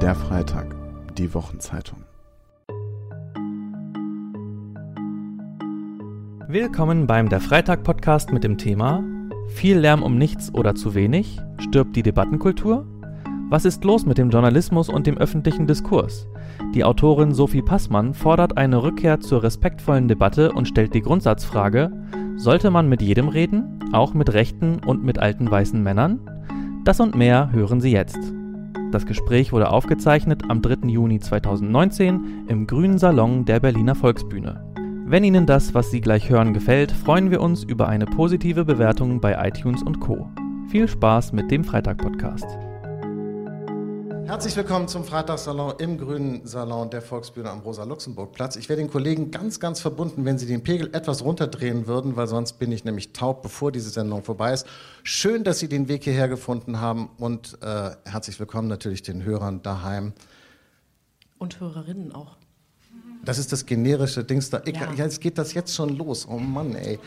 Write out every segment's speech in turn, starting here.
Der Freitag, die Wochenzeitung. Willkommen beim Der Freitag Podcast mit dem Thema Viel Lärm um nichts oder zu wenig? Stirbt die Debattenkultur? Was ist los mit dem Journalismus und dem öffentlichen Diskurs? Die Autorin Sophie Passmann fordert eine Rückkehr zur respektvollen Debatte und stellt die Grundsatzfrage, sollte man mit jedem reden, auch mit rechten und mit alten weißen Männern? Das und mehr hören Sie jetzt. Das Gespräch wurde aufgezeichnet am 3. Juni 2019 im Grünen Salon der Berliner Volksbühne. Wenn Ihnen das, was Sie gleich hören, gefällt, freuen wir uns über eine positive Bewertung bei iTunes und Co. Viel Spaß mit dem Freitag-Podcast. Herzlich willkommen zum Freitagssalon im Grünen Salon der Volksbühne am Rosa-Luxemburg-Platz. Ich wäre den Kollegen ganz, ganz verbunden, wenn sie den Pegel etwas runterdrehen würden, weil sonst bin ich nämlich taub, bevor diese Sendung vorbei ist. Schön, dass Sie den Weg hierher gefunden haben und äh, herzlich willkommen natürlich den Hörern daheim. Und Hörerinnen auch. Das ist das generische Dings da. Ich, ja. Jetzt geht das jetzt schon los. Oh Mann, ey.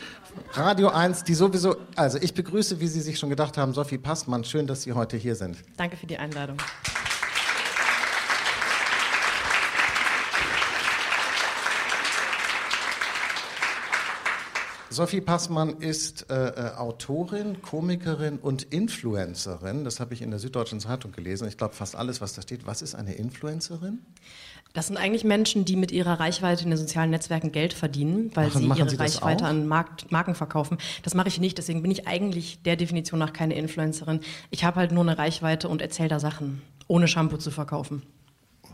Radio 1, die sowieso. Also, ich begrüße, wie Sie sich schon gedacht haben, Sophie Passmann. Schön, dass Sie heute hier sind. Danke für die Einladung. Sophie Passmann ist äh, äh, Autorin, Komikerin und Influencerin. Das habe ich in der Süddeutschen Zeitung gelesen. Ich glaube, fast alles, was da steht. Was ist eine Influencerin? Das sind eigentlich Menschen, die mit ihrer Reichweite in den sozialen Netzwerken Geld verdienen, weil Machen- sie ihre Sie Reichweite auch? an Markt, Marken verkaufen. Das mache ich nicht, deswegen bin ich eigentlich der Definition nach keine Influencerin. Ich habe halt nur eine Reichweite und erzähle da Sachen, ohne Shampoo zu verkaufen.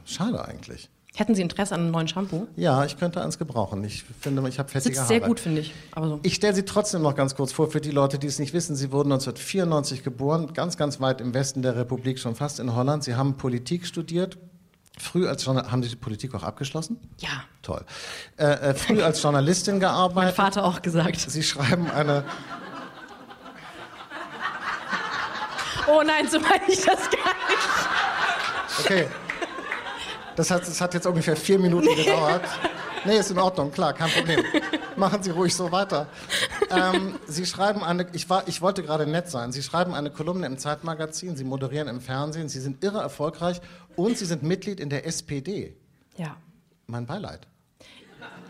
Schade eigentlich. Hätten Sie Interesse an einem neuen Shampoo? Ja, ich könnte eins gebrauchen. Ich finde, ich habe fettige Sitzt Haare. sehr gut, finde ich. Aber so. Ich stelle Sie trotzdem noch ganz kurz vor, für die Leute, die es nicht wissen. Sie wurden 1994 geboren, ganz, ganz weit im Westen der Republik, schon fast in Holland. Sie haben Politik studiert. Früh als Journal haben Sie die Politik auch abgeschlossen? Ja, Toll. Äh, äh, früh als Journalistin mein gearbeitet. Vater auch gesagt. Sie schreiben eine, Oh nein, so meine ich das gar nicht. okay. Das hat, das hat jetzt ungefähr vier Minuten gedauert. Nee, ist in Ordnung, klar, kein Problem. Machen Sie ruhig so weiter. Ähm, Sie schreiben eine, ich, war, ich wollte gerade nett sein, Sie schreiben eine Kolumne im Zeitmagazin, Sie moderieren im Fernsehen, Sie sind irre erfolgreich und Sie sind Mitglied in der SPD. Ja. Mein Beileid.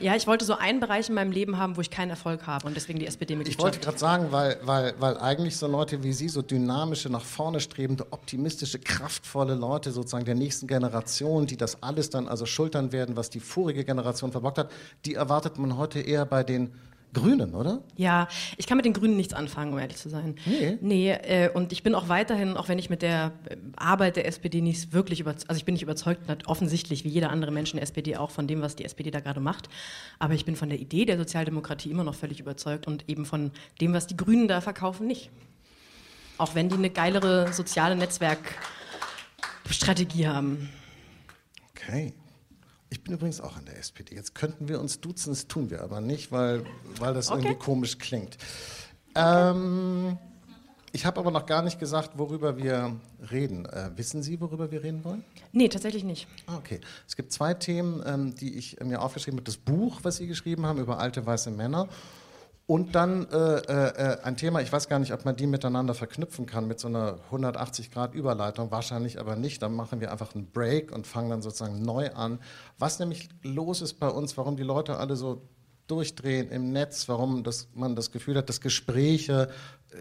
Ja, ich wollte so einen Bereich in meinem Leben haben, wo ich keinen Erfolg habe und deswegen die SPD Ich mitgliedschaft. wollte gerade sagen, weil, weil, weil eigentlich so Leute wie Sie, so dynamische, nach vorne strebende, optimistische, kraftvolle Leute sozusagen der nächsten Generation, die das alles dann also schultern werden, was die vorige Generation verbockt hat, die erwartet man heute eher bei den Grünen, oder? Ja, ich kann mit den Grünen nichts anfangen, um ehrlich zu sein. Nee? Nee, äh, und ich bin auch weiterhin, auch wenn ich mit der äh, Arbeit der SPD nicht wirklich überzeugt, also ich bin nicht überzeugt, offensichtlich, wie jeder andere Mensch in der SPD auch, von dem, was die SPD da gerade macht. Aber ich bin von der Idee der Sozialdemokratie immer noch völlig überzeugt und eben von dem, was die Grünen da verkaufen, nicht. Auch wenn die eine geilere soziale Netzwerkstrategie haben. Okay. Ich bin übrigens auch in der SPD. Jetzt könnten wir uns duzen, das tun wir aber nicht, weil, weil das Okay. irgendwie komisch klingt. Ähm, ich habe aber noch gar nicht gesagt, worüber wir reden. Äh, wissen Sie, worüber wir reden wollen? Nee, tatsächlich nicht. Ah, okay. Es gibt zwei Themen, ähm, die ich äh, mir aufgeschrieben habe. Das Buch, was Sie geschrieben haben über alte weiße Männer. Und dann äh, äh, ein Thema, ich weiß gar nicht, ob man die miteinander verknüpfen kann mit so einer 180-Grad-Überleitung. Wahrscheinlich aber nicht. Dann machen wir einfach einen Break und fangen dann sozusagen neu an. Was nämlich los ist bei uns, warum die Leute alle so durchdrehen im Netz, warum das, man das Gefühl hat, dass Gespräche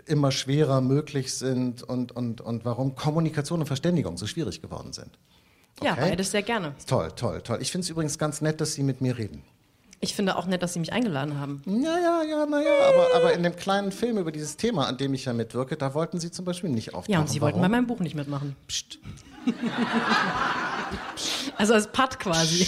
immer schwerer möglich sind und, und, und warum Kommunikation und Verständigung so schwierig geworden sind. Ja, Okay. beides sehr gerne. Toll, toll, toll. Ich finde es übrigens ganz nett, dass Sie mit mir reden. Ich finde auch nett, dass Sie mich eingeladen haben. Ja, ja, ja, naja, aber, aber in dem kleinen Film über dieses Thema, an dem ich ja mitwirke, da wollten Sie zum Beispiel nicht auftauchen. Ja, und Sie wollten bei Warum? meinem Buch nicht mitmachen. Psst. Also als Patt quasi.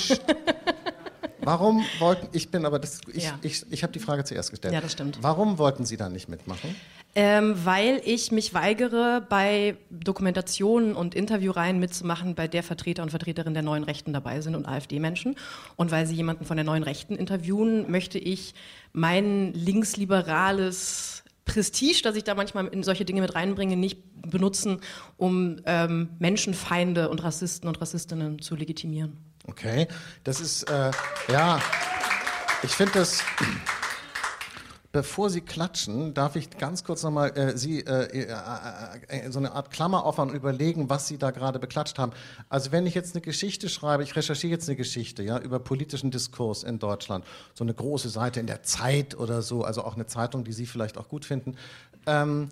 Warum wollten, ich bin aber, das, ich, Ja. ich, ich habe die Frage zuerst gestellt. Ja, das stimmt. Warum wollten Sie da nicht mitmachen? Ähm, weil ich mich weigere, bei Dokumentationen und Interviewreihen mitzumachen, bei der Vertreter und Vertreterinnen der neuen Rechten dabei sind und AfD-Menschen. Und weil sie jemanden von der neuen Rechten interviewen, möchte ich mein linksliberales Prestige, das ich da manchmal in solche Dinge mit reinbringe, nicht benutzen, um ähm, Menschenfeinde und Rassisten und Rassistinnen zu legitimieren. Okay, das ist, äh, ja, ich finde das, Bevor Sie klatschen, darf ich ganz kurz nochmal äh, Sie äh, äh, äh, so eine Art Klammer aufmachen und überlegen, was Sie da gerade beklatscht haben. Also wenn ich jetzt eine Geschichte schreibe, ich recherchiere jetzt eine Geschichte ja, über politischen Diskurs in Deutschland, so eine große Seite in der Zeit oder so, also auch eine Zeitung, die Sie vielleicht auch gut finden. Ähm,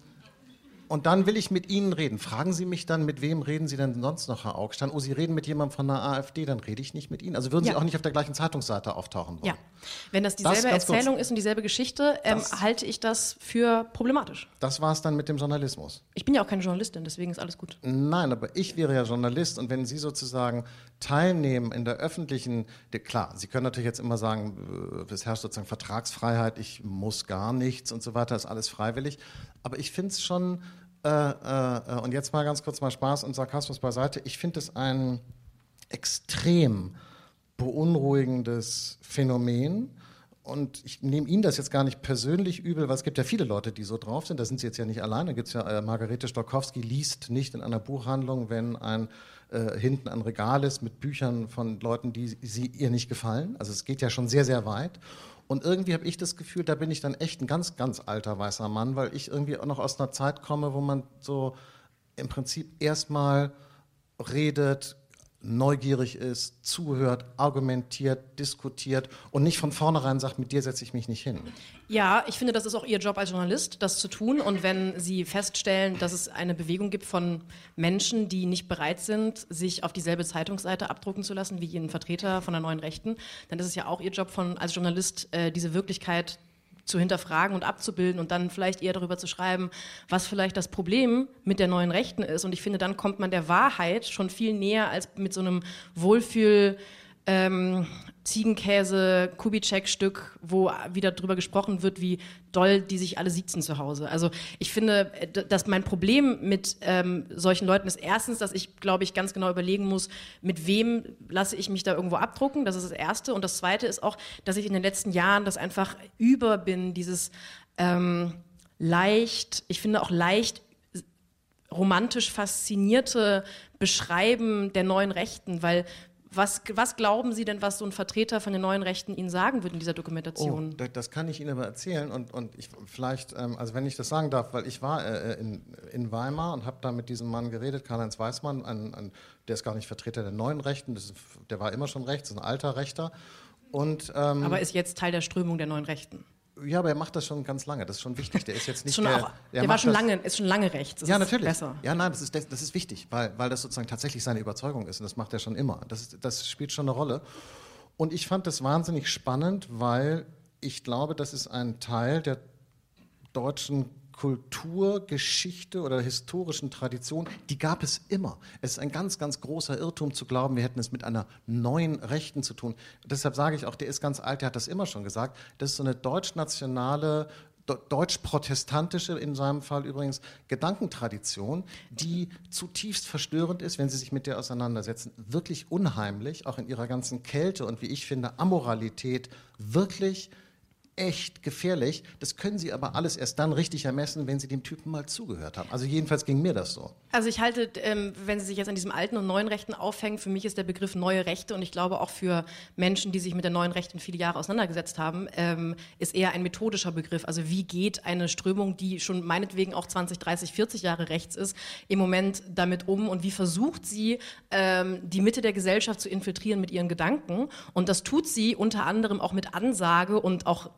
und dann will ich mit Ihnen reden. Fragen Sie mich dann, mit wem reden Sie denn sonst noch, Herr Augstein? Oh, Sie reden mit jemandem von der AfD, dann rede ich nicht mit Ihnen. Also würden Sie Ja. auch nicht auf der gleichen Zeitungsseite auftauchen wollen? Ja. Wenn das Das dieselbe kurz. Erzählung ist und dieselbe Geschichte, ähm, Das- halte ich das für problematisch. Das war es dann mit dem Journalismus. Ich bin ja auch keine Journalistin, deswegen ist alles gut. Nein, aber ich wäre ja Journalist und wenn Sie sozusagen teilnehmen in der öffentlichen, klar, Sie können natürlich jetzt immer sagen, äh, es herrscht sozusagen Vertragsfreiheit, ich muss gar nichts und so weiter, ist alles freiwillig. Aber ich finde es schon, äh, äh, äh, und jetzt mal ganz kurz mal Spaß und Sarkasmus beiseite, ich finde es ein extrem beunruhigendes Phänomen. Und ich nehme Ihnen das jetzt gar nicht persönlich übel, weil es gibt ja viele Leute, die so drauf sind. Da sind Sie jetzt ja nicht alleine. Es ja, äh, Margarete Stokowski liest nicht in einer Buchhandlung, wenn ein äh, hinten ein Regal ist mit Büchern von Leuten, die sie ihr nicht gefallen. Also es geht ja schon sehr, sehr weit. Und irgendwie habe ich das Gefühl, da bin ich dann echt ein ganz, ganz alter weißer Mann, weil ich irgendwie auch noch aus einer Zeit komme, wo man so im Prinzip erstmal redet, neugierig ist, zuhört, argumentiert, diskutiert und nicht von vornherein sagt, mit dir setze ich mich nicht hin. Ja, ich finde, das ist auch Ihr Job als Journalist, das zu tun. Und wenn Sie feststellen, dass es eine Bewegung gibt von Menschen, die nicht bereit sind, sich auf dieselbe Zeitungsseite abdrucken zu lassen, wie Ihren Vertreter von der neuen Rechten, dann ist es ja auch Ihr Job von, als Journalist, äh, diese Wirklichkeit zu hinterfragen und abzubilden und dann vielleicht eher darüber zu schreiben, was vielleicht das Problem mit der neuen Rechten ist. Und ich finde, dann kommt man der Wahrheit schon viel näher als mit so einem Wohlfühl, ähm, Ziegenkäse, Kubitschek-Stück, wo wieder drüber gesprochen wird, wie doll die sich alle siezen zu Hause. Also ich finde, äh, dass mein Problem mit ähm, solchen Leuten ist erstens, dass ich, glaube ich, ganz genau überlegen muss, mit wem lasse ich mich da irgendwo abdrucken. Das ist das Erste. Und das Zweite ist auch, dass ich in den letzten Jahren das einfach über bin, dieses ähm, leicht, ich finde auch leicht romantisch faszinierte Beschreiben der neuen Rechten, weil was, was glauben Sie denn, was so ein Vertreter von den neuen Rechten Ihnen sagen würde in dieser Oh, Dokumentation? da- das kann ich Ihnen aber erzählen und, und ich vielleicht, ähm, also wenn ich das sagen darf, weil ich war äh, in, in Weimar und habe da mit diesem Mann geredet, Karl-Heinz Weißmann, ein, ein, der ist gar nicht Vertreter der neuen Rechten, ist, der war immer schon rechts, ist ein alter Rechter. Und, ähm, Aber ist jetzt Teil der Strömung der neuen Rechten. Ja, aber er macht das schon ganz lange, das ist schon wichtig. Der ist jetzt nicht Schon der, auch, der der war schon das- lange, ist schon lange rechts. Das ja, natürlich. Besser. Ja, nein, das ist, das ist wichtig, weil, weil das sozusagen tatsächlich seine Überzeugung ist und das macht er schon immer. Das, ist, das spielt schon eine Rolle. Und ich fand das wahnsinnig spannend, weil ich glaube, das ist ein Teil der deutschen Kultur, Geschichte oder historischen Tradition, die gab es immer. Es ist ein ganz, ganz großer Irrtum zu glauben, wir hätten es mit einer neuen Rechten zu tun. Deshalb sage ich auch, der ist ganz alt, der hat das immer schon gesagt. Das ist so eine deutsch-nationale, deutsch-protestantische, in seinem Fall übrigens, Gedankentradition, die zutiefst verstörend ist, wenn Sie sich mit der auseinandersetzen. Wirklich unheimlich, auch in ihrer ganzen Kälte und wie ich finde, Amoralität, wirklich echt gefährlich. Das können Sie aber alles erst dann richtig ermessen, wenn Sie dem Typen mal zugehört haben. Also jedenfalls ging mir das so. Also ich halte, ähm, wenn Sie sich jetzt an diesem alten und neuen Rechten aufhängen, für mich ist der Begriff neue Rechte und ich glaube auch für Menschen, die sich mit der neuen Rechten viele Jahre auseinandergesetzt haben, ähm, ist eher ein methodischer Begriff. Also wie geht eine Strömung, die schon meinetwegen auch 20, 30, 40 Jahre rechts ist, im Moment damit um und wie versucht sie, ähm, die Mitte der Gesellschaft zu infiltrieren mit ihren Gedanken und das tut sie unter anderem auch mit Ansage und auch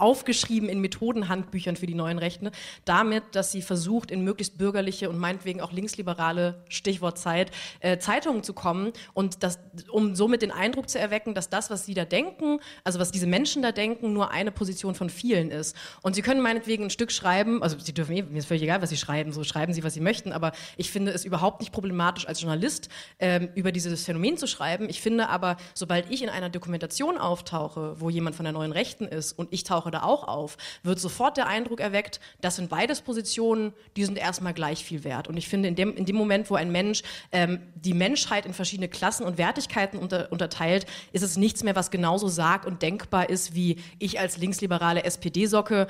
aufgeschrieben in Methodenhandbüchern für die neuen Rechten, damit, dass sie versucht, in möglichst bürgerliche und meinetwegen auch linksliberale, Stichwort Zeit, äh, Zeitungen zu kommen und das, um somit den Eindruck zu erwecken, dass das, was sie da denken, also was diese Menschen da denken, nur eine Position von vielen ist. Und sie können meinetwegen ein Stück schreiben, also sie dürfen eh, mir ist völlig egal, was sie schreiben, so schreiben sie, was sie möchten, aber ich finde es überhaupt nicht problematisch als Journalist ähm, über dieses Phänomen zu schreiben. Ich finde aber, sobald ich in einer Dokumentation auftauche, wo jemand von der neuen Rechten ist und ich tauche da auch auf, wird sofort der Eindruck erweckt, das sind beides Positionen, die sind erstmal gleich viel wert. Und ich finde, in dem, in dem Moment, wo ein Mensch ähm, die Menschheit in verschiedene Klassen und Wertigkeiten unter, unterteilt, ist es nichts mehr, was genauso sag und denkbar ist, wie ich als linksliberale SPD-Socke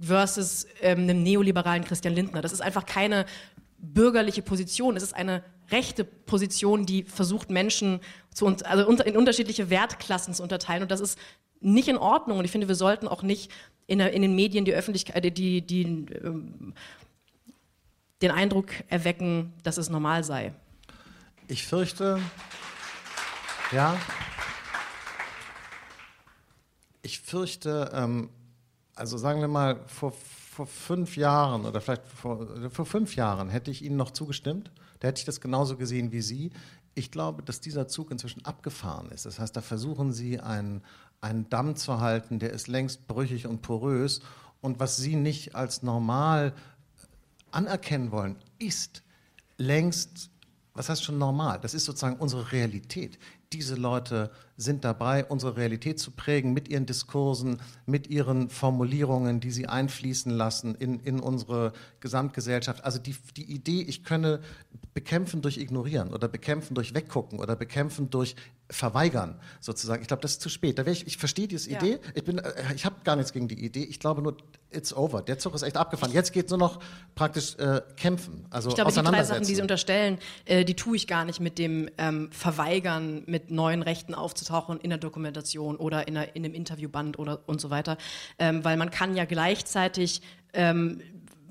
versus ähm, einem neoliberalen Christian Lindner. Das ist einfach keine bürgerliche Position. Es ist eine rechte Position, die versucht, Menschen zu, also in unterschiedliche Wertklassen zu unterteilen. Und das ist nicht in Ordnung. Und ich finde, wir sollten auch nicht in, der, in den Medien die Öffentlichkeit, die, die, ähm, den Eindruck erwecken, dass es normal sei. Ich fürchte, ja, ich fürchte, ähm, also sagen wir mal, vor, vor fünf Jahren oder vielleicht vor, vor fünf Jahren hätte ich Ihnen noch zugestimmt. Da hätte ich das genauso gesehen wie Sie. Ich glaube, dass dieser Zug inzwischen abgefahren ist. Das heißt, da versuchen Sie einen, einen Damm zu halten, der ist längst brüchig und porös. Und was Sie nicht als normal anerkennen wollen, ist längst, was heißt schon normal? Das ist sozusagen unsere Realität. Diese Leute sind dabei, unsere Realität zu prägen mit ihren Diskursen, mit ihren Formulierungen, die sie einfließen lassen in, in unsere Gesamtgesellschaft. Also die, die Idee, ich könne bekämpfen durch Ignorieren oder bekämpfen durch Weggucken oder bekämpfen durch Verweigern, sozusagen. Ich glaube, das ist zu spät. Da ich, ich verstehe diese Idee. Ja. Ich, bin, äh, ich habe gar nichts gegen die Idee. Ich glaube nur, it's over. Der Zug ist echt abgefahren. Jetzt geht es nur noch praktisch äh, kämpfen. Also ich glaube, die drei Sachen, die Sie unterstellen, äh, die tue ich gar nicht mit dem ähm, Verweigern, mit neuen Rechten aufzutauchen in der Dokumentation oder in, einer, in einem Interviewband oder und so weiter, ähm, weil man kann ja gleichzeitig ähm,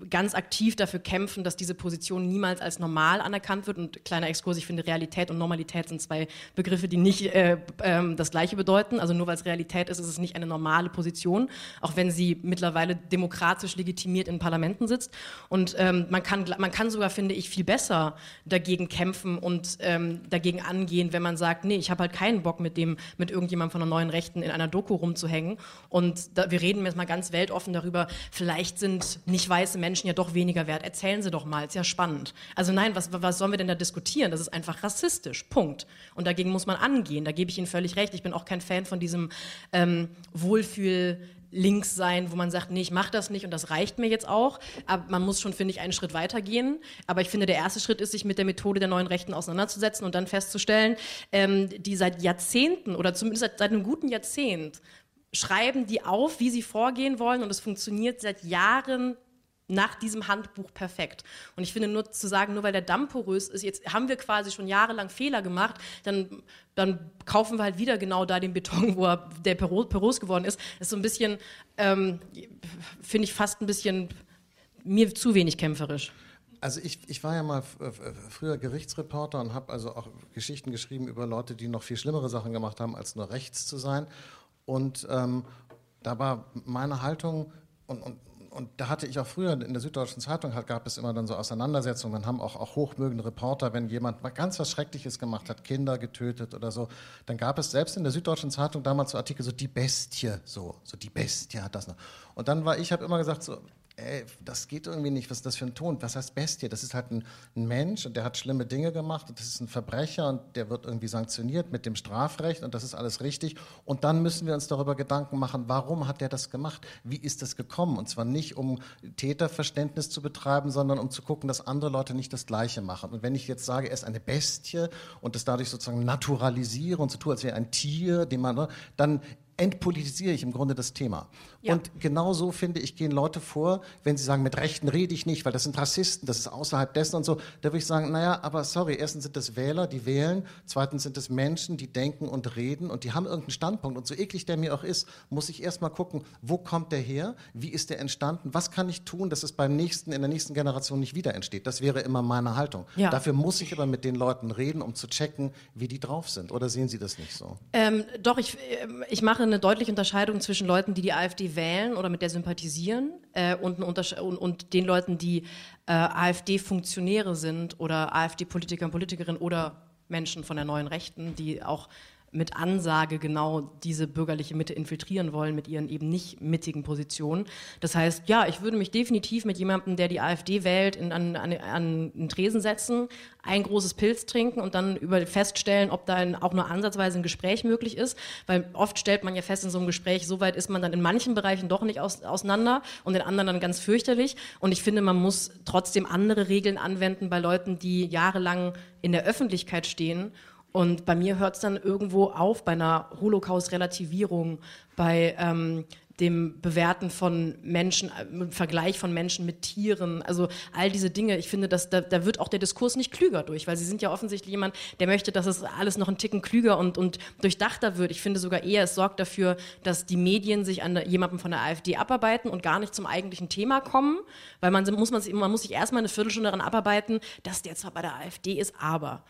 ganz aktiv dafür kämpfen, dass diese Position niemals als normal anerkannt wird. Und kleiner Exkurs, ich finde, Realität und Normalität sind zwei Begriffe, die nicht äh, äh, das Gleiche bedeuten. Also nur weil es Realität ist, ist es nicht eine normale Position, auch wenn sie mittlerweile demokratisch legitimiert in Parlamenten sitzt. Und ähm, man, kann, man kann sogar, finde ich, viel besser dagegen kämpfen und ähm, dagegen angehen, wenn man sagt, nee, ich habe halt keinen Bock mit dem, mit irgendjemandem von der neuen Rechten in einer Doku rumzuhängen. Und da, wir reden jetzt mal ganz weltoffen darüber, vielleicht sind nicht weiße Menschen Menschen ja doch weniger wert. Erzählen Sie doch mal, ist ja spannend. Also nein, was, was sollen wir denn da diskutieren? Das ist einfach rassistisch, Punkt. Und dagegen muss man angehen, da gebe ich Ihnen völlig recht. Ich bin auch kein Fan von diesem ähm, Wohlfühl- links sein, wo man sagt, nee, ich mache das nicht und das reicht mir jetzt auch. Aber man muss schon, finde ich, einen Schritt weiter gehen. Aber ich finde, der erste Schritt ist, sich mit der Methode der neuen Rechten auseinanderzusetzen und dann festzustellen, ähm, die seit Jahrzehnten oder zumindest seit, seit einem guten Jahrzehnt schreiben die auf, wie sie vorgehen wollen und es funktioniert seit Jahren nach diesem Handbuch perfekt. Und ich finde nur zu sagen, nur weil der Damm porös ist, jetzt haben wir quasi schon jahrelang Fehler gemacht, dann, dann kaufen wir halt wieder genau da den Beton, wo er, der porös geworden ist. Das ist so ein bisschen, ähm, finde ich fast ein bisschen mir zu wenig kämpferisch. Also ich, ich war ja mal früher Gerichtsreporter und habe also auch Geschichten geschrieben über Leute, die noch viel schlimmere Sachen gemacht haben, als nur rechts zu sein. Und ähm, da war meine Haltung, und, und und da hatte ich auch früher in der Süddeutschen Zeitung, halt, gab es immer dann so Auseinandersetzungen, dann haben auch, auch hochmögende Reporter, wenn jemand ganz was Schreckliches gemacht hat, Kinder getötet oder so, dann gab es selbst in der Süddeutschen Zeitung damals so Artikel, so die Bestie, so, so die Bestie hat das noch. Und dann war ich, habe immer gesagt, so, ey, das geht irgendwie nicht, was ist das für ein Ton? Was heißt Bestie? Das ist halt ein, ein, Mensch und der hat schlimme Dinge gemacht und das ist ein Verbrecher und der wird irgendwie sanktioniert mit dem Strafrecht und das ist alles richtig. Und dann müssen wir uns darüber Gedanken machen, warum hat der das gemacht? Wie ist das gekommen? Und zwar nicht, um Täterverständnis zu betreiben, sondern um zu gucken, dass andere Leute nicht das Gleiche machen. Und wenn ich jetzt sage, er ist eine Bestie und das dadurch sozusagen naturalisiere und so tue, als wäre ein Tier, den man, dann entpolitisiere ich im Grunde das Thema. Ja. Und genau so, finde ich, gehen Leute vor, wenn sie sagen, mit Rechten rede ich nicht, weil das sind Rassisten, das ist außerhalb dessen und so. Da würde ich sagen, naja, aber sorry, erstens sind das Wähler, die wählen, zweitens sind es Menschen, die denken und reden und die haben irgendeinen Standpunkt. Und so eklig der mir auch ist, muss ich erstmal gucken, wo kommt der her, wie ist der entstanden, was kann ich tun, dass es beim nächsten, in der nächsten Generation nicht wieder entsteht. Das wäre immer meine Haltung. Ja. Dafür muss ich aber mit den Leuten reden, um zu checken, wie die drauf sind. Oder sehen Sie das nicht so? Ähm, doch, ich, ähm, ich mache eine deutliche Unterscheidung zwischen Leuten, die die AfD wählen oder mit der sympathisieren äh, und, und, und, den Leuten, die äh, AfD-Funktionäre sind oder AfD-Politiker und Politikerinnen oder Menschen von der neuen Rechten, die auch mit Ansage genau diese bürgerliche Mitte infiltrieren wollen mit ihren eben nicht mittigen Positionen. Das heißt, ja, ich würde mich definitiv mit jemandem, der die AfD wählt, in, an, an, an einen Tresen setzen, ein großes Pilz trinken und dann über feststellen, ob da auch nur ansatzweise ein Gespräch möglich ist. Weil oft stellt man ja fest in so einem Gespräch, so weit ist man dann in manchen Bereichen doch nicht aus, auseinander und in anderen dann ganz fürchterlich. Und ich finde, man muss trotzdem andere Regeln anwenden bei Leuten, die jahrelang in der Öffentlichkeit stehen und bei mir hört es dann irgendwo auf bei einer Holocaust-Relativierung, bei ähm, dem Bewerten von Menschen, äh, Vergleich von Menschen mit Tieren, also all diese Dinge. Ich finde, dass da, da wird auch der Diskurs nicht klüger durch, weil sie sind ja offensichtlich jemand, der möchte, dass es alles noch einen Ticken klüger und, und durchdachter wird. Ich finde sogar eher, es sorgt dafür, dass die Medien sich an jemandem von der AfD abarbeiten und gar nicht zum eigentlichen Thema kommen, weil man muss man, man muss sich erstmal eine Viertelstunde daran abarbeiten, dass der zwar bei der AfD ist, aber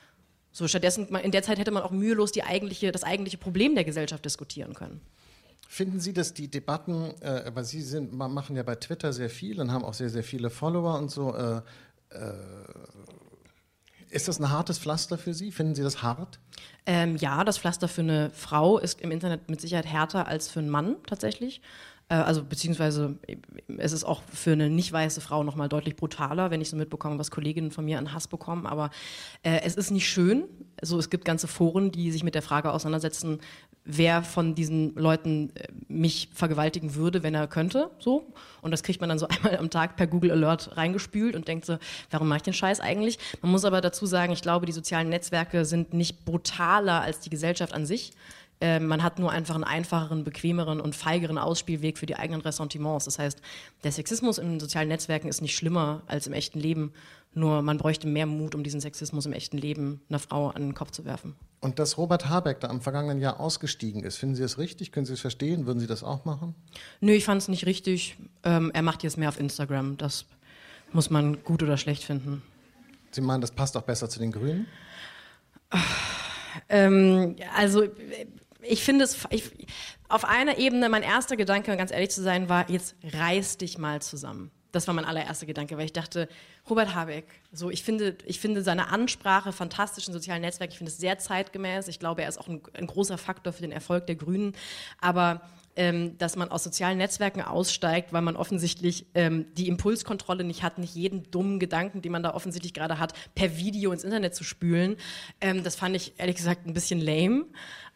so stattdessen in der Zeit hätte man auch mühelos die eigentliche, das eigentliche Problem der Gesellschaft diskutieren können. Finden Sie, dass die Debatten, äh, weil Sie sind, machen ja bei Twitter sehr viel und haben auch sehr, sehr viele Follower und so, äh, äh, ist das ein hartes Pflaster für Sie? Finden Sie das hart? Ähm, ja, das Pflaster für eine Frau ist im Internet mit Sicherheit härter als für einen Mann tatsächlich. Äh, also beziehungsweise es ist auch für eine nicht weiße Frau noch mal deutlich brutaler, wenn ich so mitbekomme, was Kolleginnen von mir an Hass bekommen. Aber äh, es ist nicht schön. Also es gibt ganze Foren, die sich mit der Frage auseinandersetzen, wer von diesen Leuten äh, mich vergewaltigen würde, wenn er könnte, so. Und das kriegt man dann so einmal am Tag per Google Alert reingespült und denkt so, warum mache ich den Scheiß eigentlich? Man muss aber dazu sagen, ich glaube, die sozialen Netzwerke sind nicht brutaler als die Gesellschaft an sich. Äh, man hat nur einfach einen einfacheren, bequemeren und feigeren Ausspielweg für die eigenen Ressentiments. Das heißt, der Sexismus in den sozialen Netzwerken ist nicht schlimmer als im echten Leben. Nur man bräuchte mehr Mut, um diesen Sexismus im echten Leben einer Frau an den Kopf zu werfen. Und dass Robert Habeck da am vergangenen Jahr ausgestiegen ist, finden Sie das richtig? Können Sie es verstehen? Würden Sie das auch machen? Nö, ich fand es nicht richtig. Ähm, er macht jetzt mehr auf Instagram. Das muss man gut oder schlecht finden. Sie meinen, das passt auch besser zu den Grünen? Ähm, also ich finde es, ich, auf einer Ebene, mein erster Gedanke, ganz ehrlich zu sein, war, jetzt reiß dich mal zusammen. Das war mein allererster Gedanke, weil ich dachte, Robert Habeck, so ich finde, ich finde seine Ansprache fantastisch in sozialen Netzwerken, ich finde es sehr zeitgemäß. Ich glaube, er ist auch ein, ein großer Faktor für den Erfolg der Grünen. Aber ähm, dass man aus sozialen Netzwerken aussteigt, weil man offensichtlich ähm, die Impulskontrolle nicht hat, nicht jeden dummen Gedanken, den man da offensichtlich gerade hat, per Video ins Internet zu spülen, ähm, das fand ich ehrlich gesagt ein bisschen lame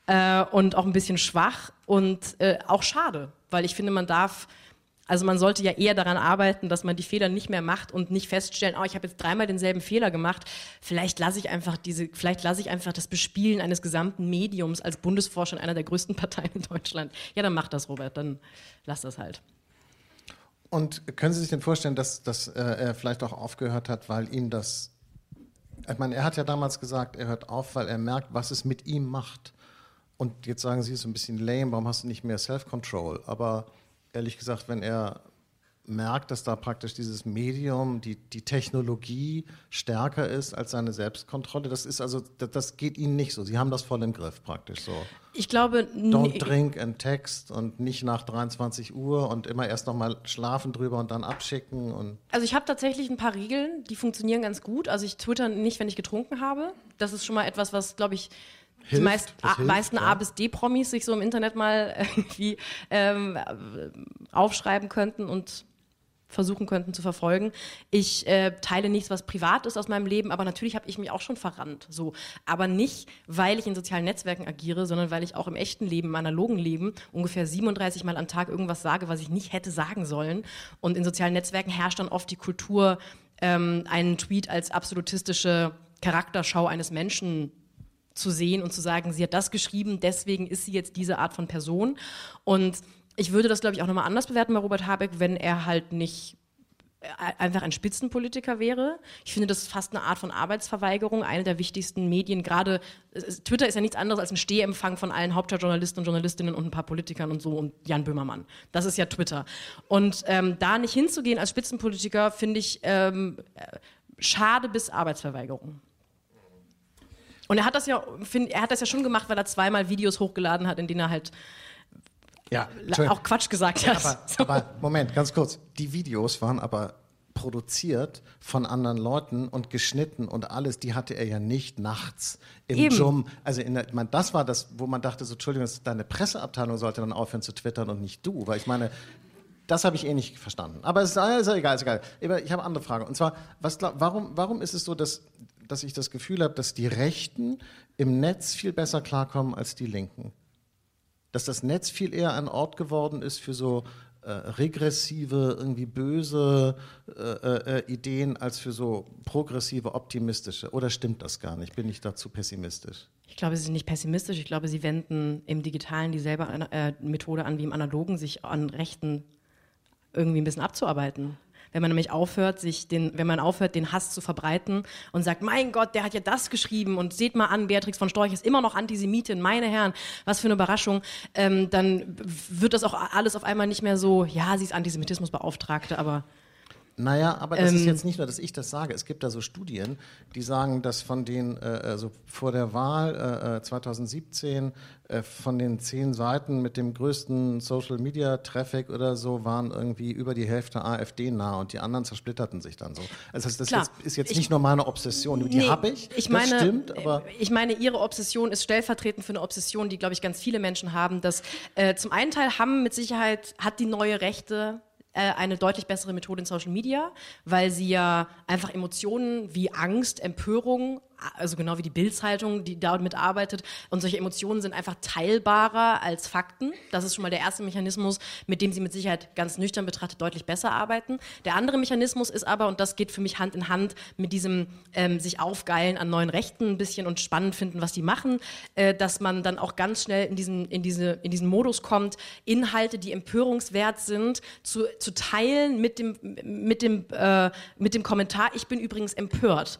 äh, und auch ein bisschen schwach und äh, auch schade, weil ich finde, man darf also man sollte ja eher daran arbeiten, dass man die Fehler nicht mehr macht und nicht feststellen, oh, ich habe jetzt dreimal denselben Fehler gemacht. Vielleicht lasse ich einfach diese, vielleicht lasse ich einfach das Bespielen eines gesamten Mediums als Bundesforscher in einer der größten Parteien in Deutschland. Ja, dann mach das, Robert, dann lass das halt. Und können Sie sich denn vorstellen, dass, dass äh, er vielleicht auch aufgehört hat, weil ihm das ich meine, er hat ja damals gesagt, er hört auf, weil er merkt, was es mit ihm macht. Und jetzt sagen Sie, es ist ein bisschen lame, warum hast du nicht mehr Self-Control? Aber ehrlich gesagt, wenn er merkt, dass da praktisch dieses Medium, die, die Technologie stärker ist als seine Selbstkontrolle. Das ist also, das, das, geht Ihnen nicht so. Sie haben das voll im Griff praktisch so. Ich glaube, don't drink and text und nicht nach 23 Uhr und immer erst noch mal schlafen drüber und dann abschicken und. Also ich habe tatsächlich ein paar Regeln, die funktionieren ganz gut. Also ich twitter nicht, wenn ich getrunken habe. Das ist schon mal etwas, was glaube ich Hilft, die meist, a, hilft, meisten ja. A bis D-Promis sich so im Internet mal irgendwie ähm, aufschreiben könnten und versuchen könnten zu verfolgen. Ich äh, teile nichts, was privat ist aus meinem Leben, aber natürlich habe ich mich auch schon verrannt. So, aber nicht, weil ich in sozialen Netzwerken agiere, sondern weil ich auch im echten Leben, im analogen Leben ungefähr 37 Mal am Tag irgendwas sage, was ich nicht hätte sagen sollen. Und in sozialen Netzwerken herrscht dann oft die Kultur, ähm, einen Tweet als absolutistische Charakterschau eines Menschen zu sehen und zu sagen, sie hat das geschrieben, deswegen ist sie jetzt diese Art von Person. Und ich würde das, glaube ich, auch nochmal anders bewerten bei Robert Habeck, wenn er halt nicht äh, einfach ein Spitzenpolitiker wäre. Ich finde, das ist fast eine Art von Arbeitsverweigerung. Eine der wichtigsten Medien, gerade Twitter ist ja nichts anderes als ein Stehempfang von allen Hauptstadtjournalisten und Journalistinnen und ein paar Politikern und so und Jan Böhmermann. Das ist ja Twitter. Und ähm, da nicht hinzugehen als Spitzenpolitiker, finde ich ähm, äh, schade bis Arbeitsverweigerung. Und er hat das ja, find, er hat das ja schon gemacht, weil er zweimal Videos hochgeladen hat, in denen er halt ja, auch Quatsch gesagt hat. Aber, so. aber Moment, ganz kurz. Die Videos waren aber produziert von anderen Leuten und geschnitten und alles, die hatte er ja nicht nachts im Eben. Jum. Also in der, man, das war das, wo man dachte, so, Entschuldigung, deine Presseabteilung sollte dann aufhören zu twittern und nicht du. Weil ich meine, das habe ich eh nicht verstanden. Aber es ist, ist egal, ist egal. Ich habe andere Frage. Und zwar, was, warum, warum ist es so, dass dass ich das Gefühl habe, dass die Rechten im Netz viel besser klarkommen als die Linken. Dass das Netz viel eher ein Ort geworden ist für so äh, regressive, irgendwie böse äh, äh, Ideen als für so progressive, optimistische. Oder stimmt das gar nicht? Bin ich dazu pessimistisch? Ich glaube, Sie sind nicht pessimistisch. Ich glaube, Sie wenden im Digitalen dieselbe äh, Methode an wie im Analogen, sich an Rechten irgendwie ein bisschen abzuarbeiten. Wenn man nämlich aufhört, sich den, wenn man aufhört, den Hass zu verbreiten und sagt, mein Gott, der hat ja das geschrieben und seht mal an, Beatrix von Storch ist immer noch Antisemitin, meine Herren, was für eine Überraschung, ähm, dann wird das auch alles auf einmal nicht mehr so, ja, sie ist Antisemitismusbeauftragte, aber naja, aber das ähm, ist jetzt nicht nur, dass ich das sage. Es gibt da so Studien, die sagen, dass von den, äh, also vor der Wahl äh, äh, 2017 äh, von den zehn Seiten mit dem größten Social Media Traffic oder so waren irgendwie über die Hälfte AfD nah und die anderen zersplitterten sich dann so. Also das, das Klar. jetzt, ist jetzt Ich- nicht nur meine Obsession, die Nee, habe ich. Ich das meine, stimmt, aber ich meine, ihre Obsession ist stellvertretend für eine Obsession, die, glaube ich, ganz viele Menschen haben. Dass äh, zum einen Teil haben mit Sicherheit hat die neue Rechte äh, eine deutlich bessere Methode in Social Media, weil sie ja einfach Emotionen wie Angst, Empörung, also genau wie die Bildzeitung, die damit arbeitet, und solche Emotionen sind einfach teilbarer als Fakten. Das ist schon mal der erste Mechanismus, mit dem sie mit Sicherheit ganz nüchtern betrachtet deutlich besser arbeiten. Der andere Mechanismus ist aber, und das geht für mich Hand in Hand mit diesem ähm, sich aufgeilen an neuen Rechten ein bisschen und spannend finden, was die machen, äh, dass man dann auch ganz schnell in diesen, in diese, in diesen Modus kommt, Inhalte, die empörungswert sind, zu, zu teilen mit dem, mit dem, äh, mit dem Kommentar, ich bin übrigens empört.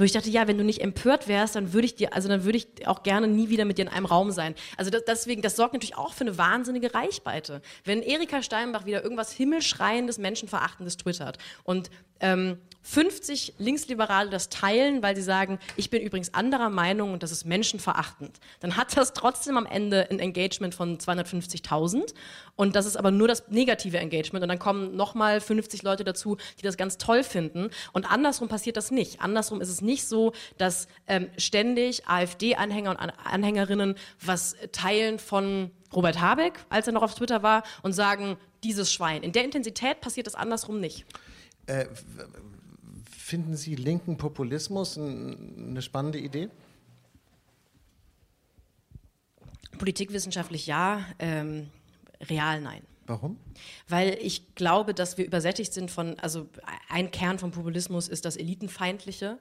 Wo ich dachte, ja, wenn du nicht empört wärst, dann würde ich dir, also dann würde ich auch gerne nie wieder mit dir in einem Raum sein. Also das, deswegen, das sorgt natürlich auch für eine wahnsinnige Reichweite. Wenn Erika Steinbach wieder irgendwas himmelschreiendes, menschenverachtendes twittert und ähm, 50 Linksliberale das teilen, weil sie sagen, ich bin übrigens anderer Meinung und das ist menschenverachtend, dann hat das trotzdem am Ende ein Engagement von 250.000 und das ist aber nur das negative Engagement und dann kommen nochmal 50 Leute dazu, die das ganz toll finden und andersrum passiert das nicht. Andersrum ist es nicht so, dass ähm, ständig AfD-Anhänger und An Anhängerinnen was teilen von Robert Habeck, als er noch auf Twitter war und sagen, dieses Schwein. In der Intensität passiert das andersrum nicht. äh, finden Sie linken Populismus ein, eine spannende Idee? Politikwissenschaftlich ja, ähm, real nein. Warum? Weil ich glaube, dass wir übersättigt sind von, also ein Kern von Populismus ist das Elitenfeindliche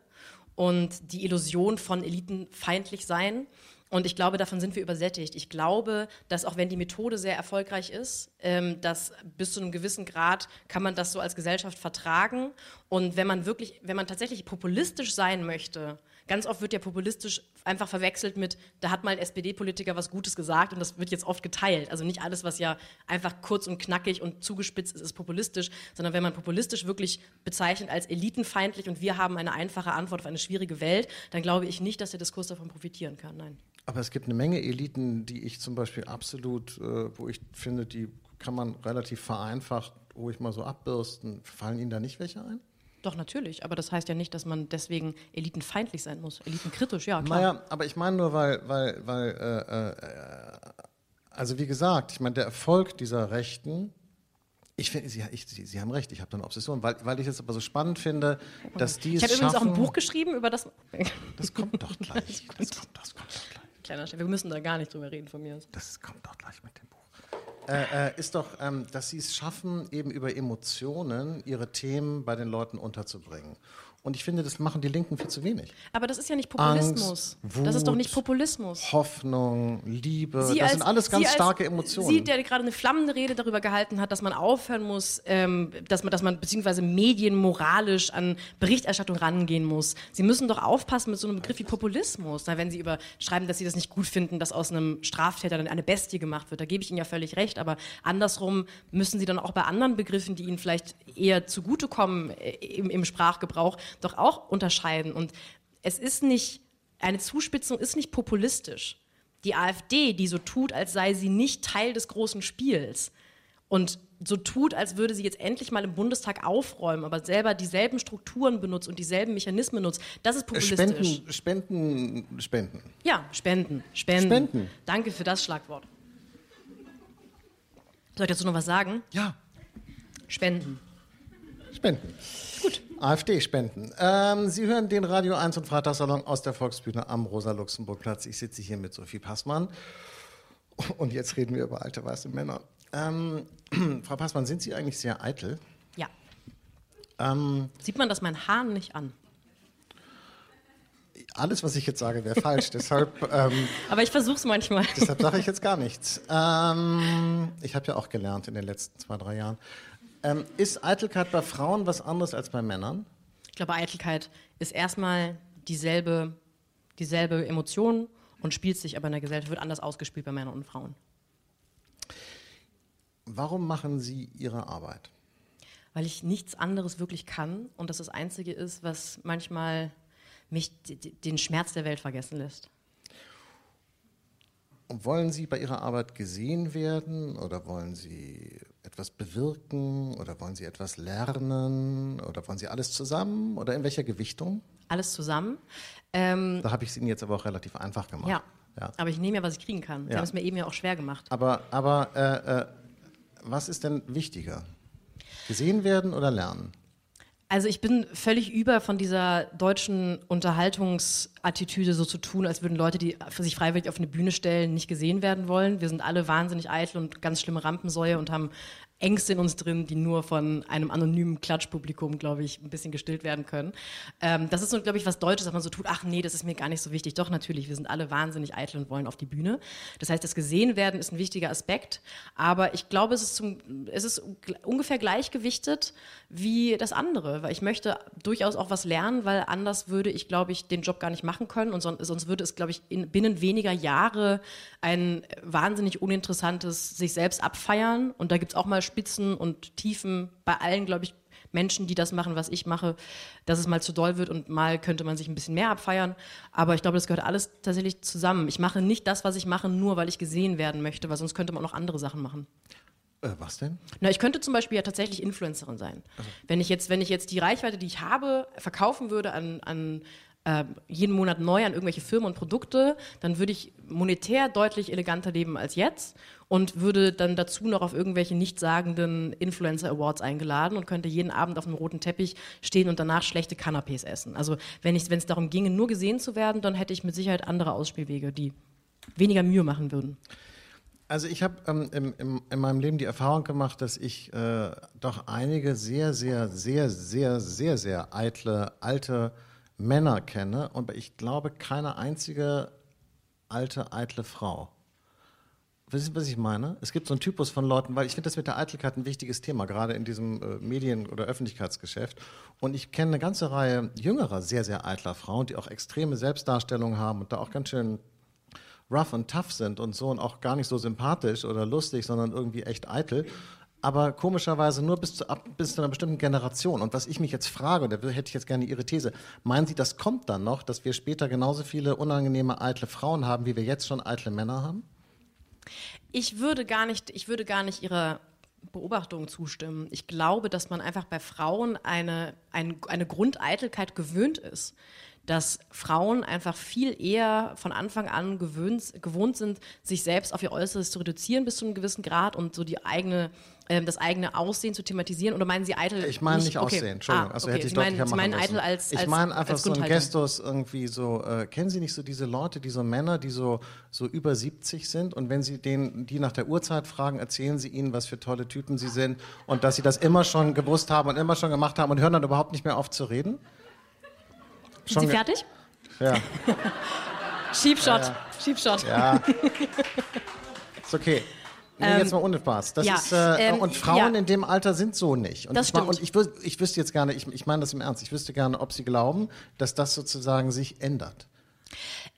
und die Illusion von elitenfeindlich sein. Und ich glaube, davon sind wir übersättigt. Ich glaube, dass auch wenn die Methode sehr erfolgreich ist, ähm, dass bis zu einem gewissen Grad kann man das so als Gesellschaft vertragen. Und wenn man wirklich, wenn man tatsächlich populistisch sein möchte, ganz oft wird ja populistisch einfach verwechselt mit, da hat mal ein SPD-Politiker was Gutes gesagt und das wird jetzt oft geteilt. Also nicht alles, was ja einfach kurz und knackig und zugespitzt ist, ist populistisch, sondern wenn man populistisch wirklich bezeichnet als elitenfeindlich und wir haben eine einfache Antwort auf eine schwierige Welt, dann glaube ich nicht, dass der Diskurs davon profitieren kann. Nein. Aber es gibt eine Menge Eliten, die ich zum Beispiel absolut, äh, wo ich finde, die kann man relativ vereinfacht ruhig mal so abbürsten. Fallen Ihnen da nicht welche ein? Doch, natürlich. Aber das heißt ja nicht, dass man deswegen elitenfeindlich sein muss. Elitenkritisch, ja, klar. Naja, aber ich meine nur, weil, weil, weil, äh, äh, also wie gesagt, ich meine, der Erfolg dieser Rechten, ich finde, Sie, ich, Sie, Sie haben recht, ich habe da eine Obsession, weil, weil ich es aber so spannend finde, dass die es ich habe übrigens auch ein Buch geschrieben über das. Das kommt doch gleich. Das kommt, das kommt doch gleich. Kleiner Chef, wir müssen da gar nicht drüber reden von mir aus. Das kommt doch gleich mit dem Buch. Äh, äh, ist doch, ähm, dass sie es schaffen, eben über Emotionen ihre Themen bei den Leuten unterzubringen. Und ich finde, das machen die Linken viel zu wenig. Aber das ist ja nicht Populismus. Angst, das ist doch Wut, nicht Populismus. Hoffnung, Liebe, Sie das als- sind alles ganz Sie als- starke Emotionen. Sie, der gerade eine flammende Rede darüber gehalten hat, dass man aufhören muss, ähm, dass man, dass man beziehungsweise medienmoralisch an Berichterstattung rangehen muss. Sie müssen doch aufpassen mit so einem Begriff wie Populismus. Na, wenn Sie überschreiben, dass Sie das nicht gut finden, dass aus einem Straftäter dann eine Bestie gemacht wird, da gebe ich Ihnen ja völlig recht. Aber andersrum müssen Sie dann auch bei anderen Begriffen, die Ihnen vielleicht eher zugutekommen äh, im, im Sprachgebrauch, doch auch unterscheiden. Und es ist nicht, eine Zuspitzung ist nicht populistisch die AfD, die so tut, als sei sie nicht Teil des großen Spiels und so tut, als würde sie jetzt endlich mal im Bundestag aufräumen, aber selber dieselben Strukturen benutzt und dieselben Mechanismen nutzt, das ist populistisch. Spenden, Spenden, Spenden. Ja, Spenden, Spenden. Spenden. Danke für das Schlagwort. Soll ich dazu noch was sagen? Ja, Spenden. Spenden. Gut. AfD-Spenden. Ähm, Sie hören den Radio 1 und Freitagssalon aus der Volksbühne am Rosa-Luxemburg-Platz. Ich sitze hier mit Sophie Passmann. Und jetzt reden wir über alte weiße Männer. Ähm, Frau Passmann, sind Sie eigentlich sehr eitel? Ja. Ähm, Sieht man das meinen Haaren nicht an? alles, was ich jetzt sage, wäre falsch. deshalb ähm, Aber ich versuche es manchmal. deshalb sage ich jetzt gar nichts. Ähm, ich habe ja auch gelernt in den letzten zwei, drei Jahren. Ähm, ist Eitelkeit bei Frauen was anderes als bei Männern? Ich glaube, Eitelkeit ist erstmal dieselbe, dieselbe Emotion und spielt sich aber in der Gesellschaft, wird anders ausgespielt bei Männern und Frauen. Warum machen Sie Ihre Arbeit? Weil ich nichts anderes wirklich kann und das das Einzige ist, was manchmal mich den Schmerz der Welt vergessen lässt. Und wollen Sie bei Ihrer Arbeit gesehen werden oder wollen Sie etwas bewirken oder wollen Sie etwas lernen oder wollen Sie alles zusammen oder in welcher Gewichtung? Alles zusammen. Ähm, Da habe ich es Ihnen jetzt aber auch relativ einfach gemacht. ja. ja. aber ich nehme ja, was ich kriegen kann. Sie Ja. haben es mir eben ja auch schwer gemacht. Aber, aber äh, äh, was ist denn wichtiger? Gesehen werden oder lernen? Also ich bin völlig über von dieser deutschen Unterhaltungsattitüde so zu tun, als würden Leute, die sich freiwillig auf eine Bühne stellen, nicht gesehen werden wollen. Wir sind alle wahnsinnig eitel und ganz schlimme Rampensäue und haben Ängste in uns drin, die nur von einem anonymen Klatschpublikum, glaube ich, ein bisschen gestillt werden können. Ähm, das ist so, glaube ich, was Deutsches, dass man so tut, ach nee, das ist mir gar nicht so wichtig. Doch, natürlich, wir sind alle wahnsinnig eitel und wollen auf die Bühne. Das heißt, das Gesehen-Werden ist ein wichtiger Aspekt, aber ich glaube, es ist, zum, es ist ungefähr gleichgewichtet wie das andere, weil ich möchte durchaus auch was lernen, weil anders würde ich, glaube ich, den Job gar nicht machen können und son sonst würde es, glaube ich, in, binnen weniger Jahre ein wahnsinnig uninteressantes sich selbst abfeiern und da gibt es auch mal Spitzen und Tiefen bei allen, glaube ich, Menschen, die das machen, was ich mache, dass es mal zu doll wird und mal könnte man sich ein bisschen mehr abfeiern. Aber ich glaube, das gehört alles tatsächlich zusammen. Ich mache nicht das, was ich mache, nur weil ich gesehen werden möchte, weil sonst könnte man auch noch andere Sachen machen. Äh, was denn? Na, ich könnte zum Beispiel ja tatsächlich Influencerin sein. Wenn ich jetzt, wenn ich jetzt die Reichweite, die ich habe, verkaufen würde an, an äh, jeden Monat neu an irgendwelche Firmen und Produkte, dann würde ich monetär deutlich eleganter leben als jetzt und würde dann dazu noch auf irgendwelche nichtssagenden Influencer Awards eingeladen und könnte jeden Abend auf einem roten Teppich stehen und danach schlechte Canapés essen. Also wenn es darum ginge, nur gesehen zu werden, dann hätte ich mit Sicherheit andere Ausspielwege, die weniger Mühe machen würden. Also ich habe ähm, im, im, in meinem Leben die Erfahrung gemacht, dass ich äh, doch einige sehr, sehr, sehr, sehr, sehr, sehr eitle, alte Männer kenne und ich glaube keine einzige alte, eitle Frau. Wissen Sie, was ich meine? Es gibt so einen Typus von Leuten, weil ich finde das mit der Eitelkeit ein wichtiges Thema, gerade in diesem äh, Medien- oder Öffentlichkeitsgeschäft. Und ich kenne eine ganze Reihe jüngerer, sehr, sehr eitler Frauen, die auch extreme Selbstdarstellungen haben und da auch ganz schön rough und tough sind und so und auch gar nicht so sympathisch oder lustig, sondern irgendwie echt eitel. Aber komischerweise nur bis zu, ab, bis zu einer bestimmten Generation. Und was ich mich jetzt frage, und da hätte ich jetzt gerne Ihre These, meinen Sie, das kommt dann noch, dass wir später genauso viele unangenehme, eitle Frauen haben, wie wir jetzt schon eitle Männer haben? Ich würde gar nicht, ich würde gar nicht ihrer Beobachtung zustimmen. Ich glaube, dass man einfach bei Frauen eine, ein, eine Grundeitelkeit gewöhnt ist. Dass Frauen einfach viel eher von Anfang an gewöhnt, gewohnt sind, sich selbst auf ihr Äußeres zu reduzieren bis zu einem gewissen Grad und so die eigene, ähm, das eigene Aussehen zu thematisieren. Oder meinen Sie eitel? Ich meine nicht, okay. aussehen, Entschuldigung. Ah, also okay. hätte ich Sie meinen, deutlicher Sie meinen eitel als, als Ich meine einfach als so ein. Gestus irgendwie so, äh, kennen Sie nicht so diese Leute, die so Männer, die so, so über 70 sind und wenn Sie den, die nach der Uhrzeit fragen, erzählen Sie ihnen, was für tolle Typen Sie sind und dass Sie das immer schon gewusst haben und immer schon gemacht haben und hören dann überhaupt nicht mehr auf zu reden? Sind Sie fertig? Ja, Schiebshot. Schiebshot. ja. Ist okay. Nee, jetzt mal ohne Spaß. Das ja, ist, äh, ähm, und Frauen ja. in dem Alter sind so nicht. Und Das ich, stimmt. Und ich, wüs- ich wüsste jetzt gerne, ich, ich meine das im Ernst, ich wüsste gerne, ob Sie glauben, dass das sozusagen sich ändert.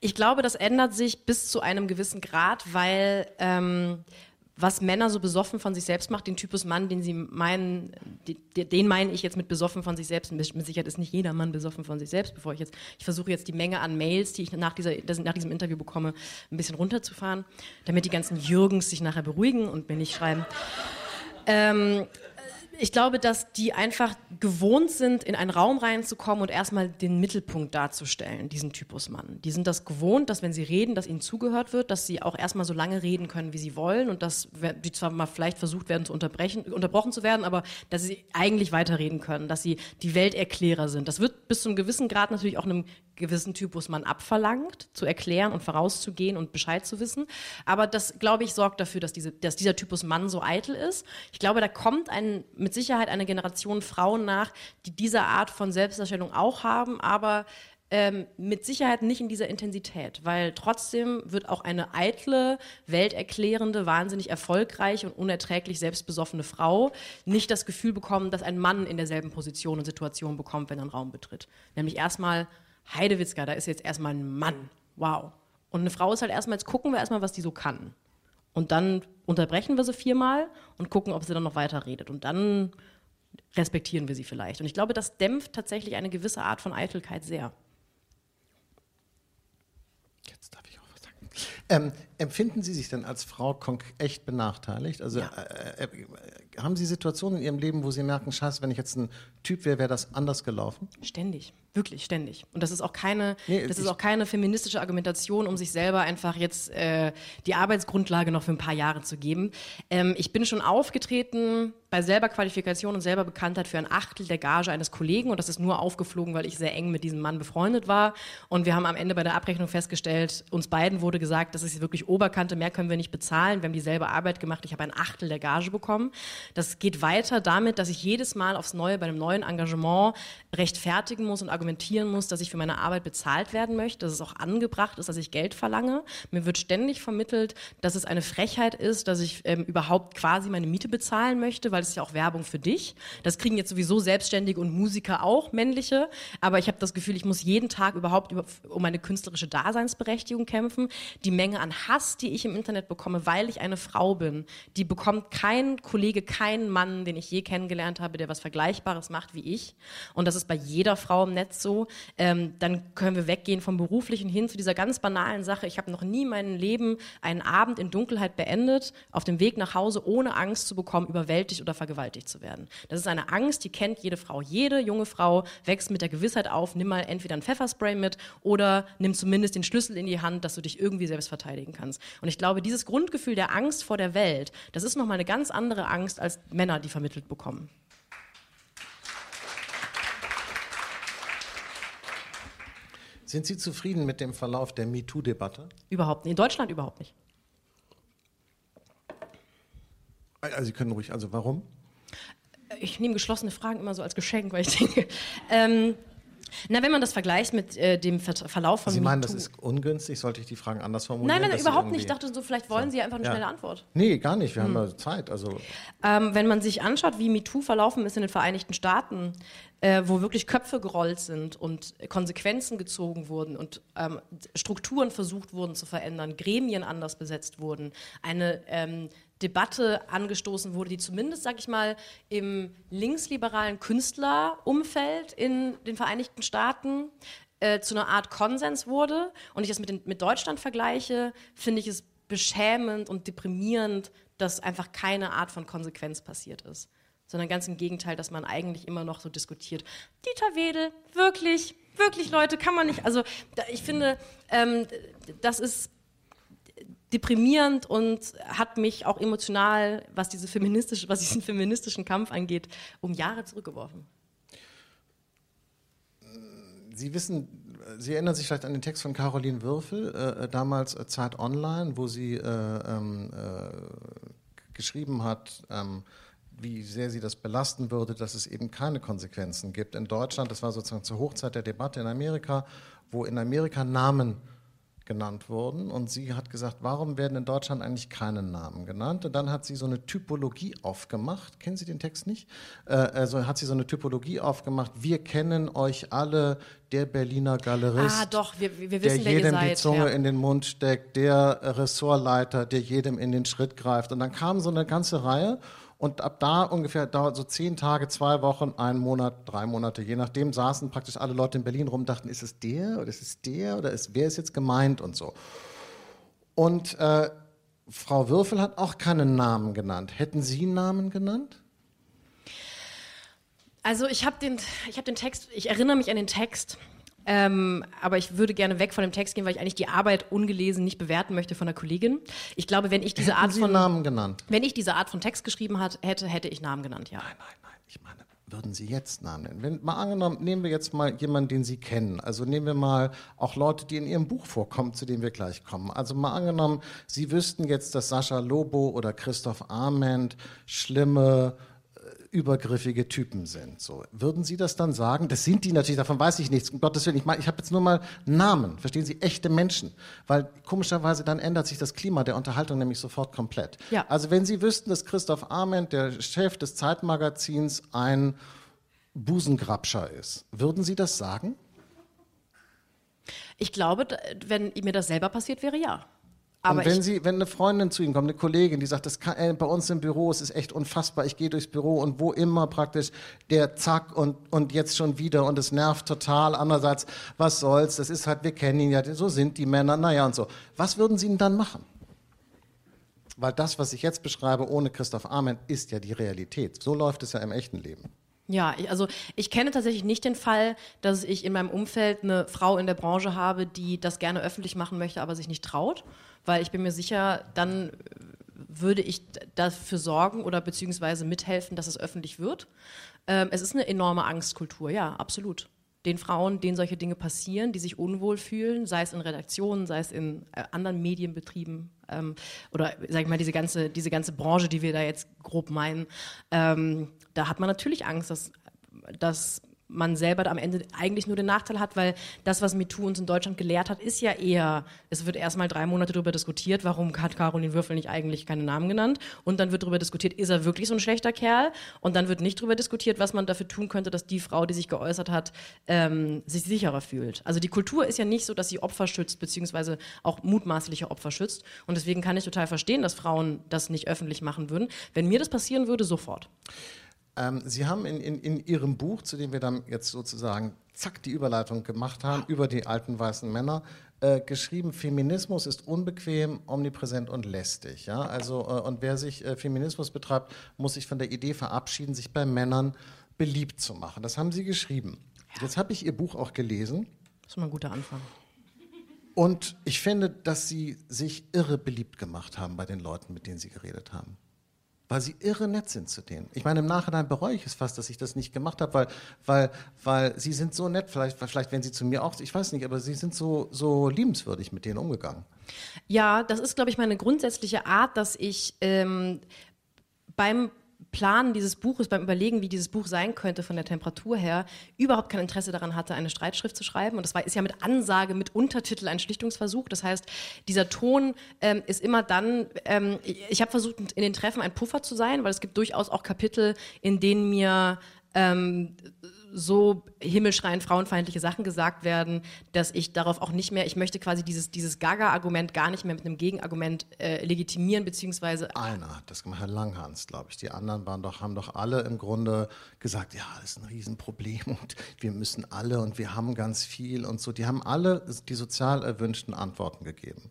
Ich glaube, das ändert sich bis zu einem gewissen Grad, weil ähm, was Männer so besoffen von sich selbst macht, den Typus Mann, den sie meinen, den meine ich jetzt mit besoffen von sich selbst. Mit Sicherheit ist nicht jeder Mann besoffen von sich selbst, bevor ich jetzt, ich versuche jetzt die Menge an Mails, die ich nach, dieser, nach diesem Interview bekomme, ein bisschen runterzufahren, damit die ganzen Jürgens sich nachher beruhigen und mir nicht schreiben. Ähm, Ich glaube, dass die einfach gewohnt sind, in einen Raum reinzukommen und erstmal den Mittelpunkt darzustellen, diesen Typus Mann. Die sind das gewohnt, dass wenn sie reden, dass ihnen zugehört wird, dass sie auch erstmal so lange reden können, wie sie wollen und dass die zwar mal vielleicht versucht werden zu unterbrechen, unterbrochen zu werden, aber dass sie eigentlich weiterreden können, dass sie die Welterklärer sind. Das wird bis zu einem gewissen Grad natürlich auch einem gewissen Typus Mann abverlangt, zu erklären und vorauszugehen und Bescheid zu wissen. Aber das, glaube ich, sorgt dafür, dass, diese, dass dieser Typus Mann so eitel ist. Ich glaube, da kommt ein, mit Sicherheit eine Generation Frauen nach, die diese Art von Selbstdarstellung auch haben, aber ähm, mit Sicherheit nicht in dieser Intensität, weil trotzdem wird auch eine eitle, welterklärende, wahnsinnig erfolgreiche und unerträglich selbstbesoffene Frau nicht das Gefühl bekommen, dass ein Mann in derselben Position und Situation bekommt, wenn er einen Raum betritt. Nämlich erstmal Heidewitzka, da ist jetzt erstmal ein Mann. Wow. Und eine Frau ist halt erstmal, jetzt gucken wir erstmal, was die so kann. Und dann unterbrechen wir sie viermal und gucken, ob sie dann noch weiter redet. Und dann respektieren wir sie vielleicht. Und ich glaube, das dämpft tatsächlich eine gewisse Art von Eitelkeit sehr. Jetzt darf ich auch was sagen. Ähm, empfinden Sie sich denn als Frau echt benachteiligt? Also ja. äh, äh, haben Sie Situationen in Ihrem Leben, wo Sie merken, scheiße, wenn ich jetzt ein Typ wäre, wäre das anders gelaufen? Ständig. Wirklich ständig. Und das ist auch keine, nee, das ist auch keine feministische Argumentation, um sich selber einfach jetzt äh, die Arbeitsgrundlage noch für ein paar Jahre zu geben. Ähm, ich bin schon aufgetreten bei selber Qualifikation und selber Bekanntheit für ein Achtel der Gage eines Kollegen und das ist nur aufgeflogen, weil ich sehr eng mit diesem Mann befreundet war. Und wir haben am Ende bei der Abrechnung festgestellt, uns beiden wurde gesagt, das ist wirklich Oberkante, mehr können wir nicht bezahlen. Wir haben dieselbe Arbeit gemacht, ich habe ein Achtel der Gage bekommen. Das geht weiter damit, dass ich jedes Mal aufs Neue bei einem neuen Engagement rechtfertigen muss und argumentieren muss, dass ich für meine Arbeit bezahlt werden möchte, dass es auch angebracht ist, dass ich Geld verlange. Mir wird ständig vermittelt, dass es eine Frechheit ist, dass ich ähm, überhaupt quasi meine Miete bezahlen möchte, weil es ja auch Werbung für dich. Das kriegen jetzt sowieso Selbstständige und Musiker auch, männliche. Aber ich habe das Gefühl, ich muss jeden Tag überhaupt über, um meine künstlerische Daseinsberechtigung kämpfen. Die Menge an Hass, die ich im Internet bekomme, weil ich eine Frau bin, die bekommt kein Kollege, kein Mann, den ich je kennengelernt habe, der was Vergleichbares macht wie ich. Und das ist bei jeder Frau im Netz so. Ähm, dann können wir weggehen vom Beruflichen hin zu dieser ganz banalen Sache. Ich habe noch nie mein Leben einen Abend in Dunkelheit beendet, auf dem Weg nach Hause, ohne Angst zu bekommen, überwältigt oder vergewaltigt zu werden. Das ist eine Angst, die kennt jede Frau. Jede junge Frau wächst mit der Gewissheit auf, nimm mal entweder ein Pfefferspray mit oder nimm zumindest den Schlüssel in die Hand, dass du dich irgendwie selbst verteidigen kannst. Und ich glaube, dieses Grundgefühl der Angst vor der Welt, das ist nochmal eine ganz andere Angst als Männer, die vermittelt bekommen. Sind Sie zufrieden mit dem Verlauf der MeToo-Debatte? Überhaupt nicht. In Deutschland überhaupt nicht. Also Sie können ruhig, also warum? Ich nehme geschlossene Fragen immer so als Geschenk, weil ich denke, ähm, na, wenn man das vergleicht mit äh, dem Ver Verlauf von Sie meinen, das ist ungünstig? Sollte ich die Fragen anders formulieren? Nein, nein, überhaupt nicht. Ich dachte so, vielleicht wollen so. Sie einfach eine ja. schnelle Antwort. Nee, gar nicht. Wir hm. haben ja Zeit. Also ähm, wenn man sich anschaut, wie MeToo verlaufen ist in den Vereinigten Staaten, äh, wo wirklich Köpfe gerollt sind und Konsequenzen gezogen wurden und ähm, Strukturen versucht wurden zu verändern, Gremien anders besetzt wurden, eine ähm, Debatte angestoßen wurde, die zumindest, sag ich mal, im linksliberalen Künstlerumfeld in den Vereinigten Staaten äh, zu einer Art Konsens wurde und ich das mit, den, mit Deutschland vergleiche, finde ich es beschämend und deprimierend, dass einfach keine Art von Konsequenz passiert ist. Sondern ganz im Gegenteil, dass man eigentlich immer noch so diskutiert. Dieter Wedel, wirklich, wirklich Leute, kann man nicht. Also ich finde, ähm, das ist deprimierend und hat mich auch emotional, was, diese feministische, was diesen feministischen Kampf angeht, um Jahre zurückgeworfen. Sie wissen, Sie erinnern sich vielleicht an den Text von Caroline Würfel, äh, damals äh, Zeit Online, wo sie äh, ähm, äh, geschrieben hat, ähm, wie sehr sie das belasten würde, dass es eben keine Konsequenzen gibt. In Deutschland, das war sozusagen zur Hochzeit der Debatte in Amerika, wo in Amerika Namen genannt wurden. Und sie hat gesagt, warum werden in Deutschland eigentlich keine Namen genannt? Und dann hat sie so eine Typologie aufgemacht. Kennen Sie den Text nicht? Äh, also hat sie so eine Typologie aufgemacht. Wir kennen euch alle, der Berliner Galerist. Ah, doch, wir, wir wissen, der jedem die Zunge ja. in den Mund steckt, der Ressortleiter, der jedem in den Schritt greift. Und dann kam so eine ganze Reihe. Und ab da ungefähr dauert so zehn Tage, zwei Wochen, einen Monat, drei Monate, je nachdem, saßen praktisch alle Leute in Berlin rum, dachten, ist es der oder ist es der oder ist, wer ist jetzt gemeint und so. Und äh, Frau Würfel hat auch keinen Namen genannt. Hätten Sie einen Namen genannt? Also ich habe den, hab den Text, ich erinnere mich an den Text, ähm, aber ich würde gerne weg von dem Text gehen, weil ich eigentlich die Arbeit ungelesen nicht bewerten möchte von der Kollegin. Ich glaube, wenn ich diese Hätten Art Sie von Namen genannt? wenn ich diese Art von Text geschrieben hat, hätte, hätte ich Namen genannt, ja. Nein, nein, nein. Ich meine, würden Sie jetzt Namen nennen? Wenn, mal angenommen, nehmen wir jetzt mal jemanden, den Sie kennen. Also nehmen wir mal auch Leute, die in Ihrem Buch vorkommen, zu denen wir gleich kommen. Also mal angenommen, Sie wüssten jetzt, dass Sascha Lobo oder Christoph Arment schlimme übergriffige Typen sind. So, würden Sie das dann sagen? Das sind die natürlich, davon weiß ich nichts. Um Gottes Willen, ich ich habe jetzt nur mal Namen, verstehen Sie, echte Menschen. Weil komischerweise dann ändert sich das Klima der Unterhaltung nämlich sofort komplett. Ja. Also wenn Sie wüssten, dass Christoph Arment, der Chef des Zeitmagazins, ein Busengrabscher ist, würden Sie das sagen? Ich glaube, wenn mir das selber passiert wäre, ja. Aber und wenn Sie, wenn eine Freundin zu Ihnen kommt, eine Kollegin, die sagt, das kann, äh, bei uns im Büro, es ist echt unfassbar, ich gehe durchs Büro und wo immer praktisch der Zack und, und jetzt schon wieder und es nervt total. Andererseits, was soll's, das ist halt, wir kennen ihn ja, so sind die Männer, naja und so. Was würden Sie denn dann machen? Weil das, was ich jetzt beschreibe, ohne Christoph Arment, ist ja die Realität. So läuft es ja im echten Leben. Ja, ich, also ich kenne tatsächlich nicht den Fall, dass ich in meinem Umfeld eine Frau in der Branche habe, die das gerne öffentlich machen möchte, aber sich nicht traut, weil ich bin mir sicher, dann äh, würde ich dafür sorgen oder beziehungsweise mithelfen, dass es öffentlich wird. Ähm, es ist eine enorme Angstkultur, ja, absolut. Den Frauen, denen solche Dinge passieren, die sich unwohl fühlen, sei es in Redaktionen, sei es in äh, anderen Medienbetrieben ähm, oder sag ich mal diese ganze diese ganze Branche, die wir da jetzt grob meinen, ähm, da hat man natürlich Angst, dass dass man selber am Ende eigentlich nur den Nachteil hat, weil das, was MeToo uns in Deutschland gelehrt hat, ist ja eher, es wird erstmal drei Monate darüber diskutiert, warum hat Caroline Würfel nicht eigentlich keine Namen genannt und dann wird darüber diskutiert, ist er wirklich so ein schlechter Kerl und dann wird nicht darüber diskutiert, was man dafür tun könnte, dass die Frau, die sich geäußert hat, ähm, sich sicherer fühlt. Also die Kultur ist ja nicht so, dass sie Opfer schützt, beziehungsweise auch mutmaßliche Opfer schützt und deswegen kann ich total verstehen, dass Frauen das nicht öffentlich machen würden. Wenn mir das passieren würde, sofort. Ähm, Sie haben in, in, in Ihrem Buch, zu dem wir dann jetzt sozusagen zack die Überleitung gemacht haben, über die alten weißen Männer, äh, geschrieben, Feminismus ist unbequem, omnipräsent und lästig. Ja? Also, äh, und wer sich äh, Feminismus betreibt, muss sich von der Idee verabschieden, sich bei Männern beliebt zu machen. Das haben Sie geschrieben. Jetzt habe ich Ihr Buch auch gelesen. Das ist mal ein guter Anfang. Und ich finde, dass Sie sich irre beliebt gemacht haben bei den Leuten, mit denen Sie geredet haben. Weil Sie irre nett sind zu denen. Ich meine, im Nachhinein bereue ich es fast, dass ich das nicht gemacht habe, weil, weil, weil Sie sind so nett. Vielleicht, vielleicht wenn Sie zu mir auch, ich weiß nicht, aber Sie sind so, so liebenswürdig mit denen umgegangen. Ja, das ist, glaube ich, meine grundsätzliche Art, dass ich ähm, beim Planen dieses Buches, beim Überlegen, wie dieses Buch sein könnte von der Temperatur her, überhaupt kein Interesse daran hatte, eine Streitschrift zu schreiben. Und das war, ist ja mit Ansage, mit Untertitel ein Schlichtungsversuch. Das heißt, dieser Ton ähm, ist immer dann, ähm, ich, habe versucht, in den Treffen ein Puffer zu sein, weil es gibt durchaus auch Kapitel, in denen mir ähm, so himmelschreiend frauenfeindliche Sachen gesagt werden, dass ich darauf auch nicht mehr, ich möchte quasi dieses, dieses Gaga-Argument gar nicht mehr mit einem Gegenargument äh, legitimieren, beziehungsweise Einer hat das gemacht, Herr Langhans, glaube ich. Die anderen waren doch, haben doch alle im Grunde gesagt, ja, das ist ein Riesenproblem und wir müssen alle und wir haben ganz viel und so. Die haben alle die sozial erwünschten Antworten gegeben.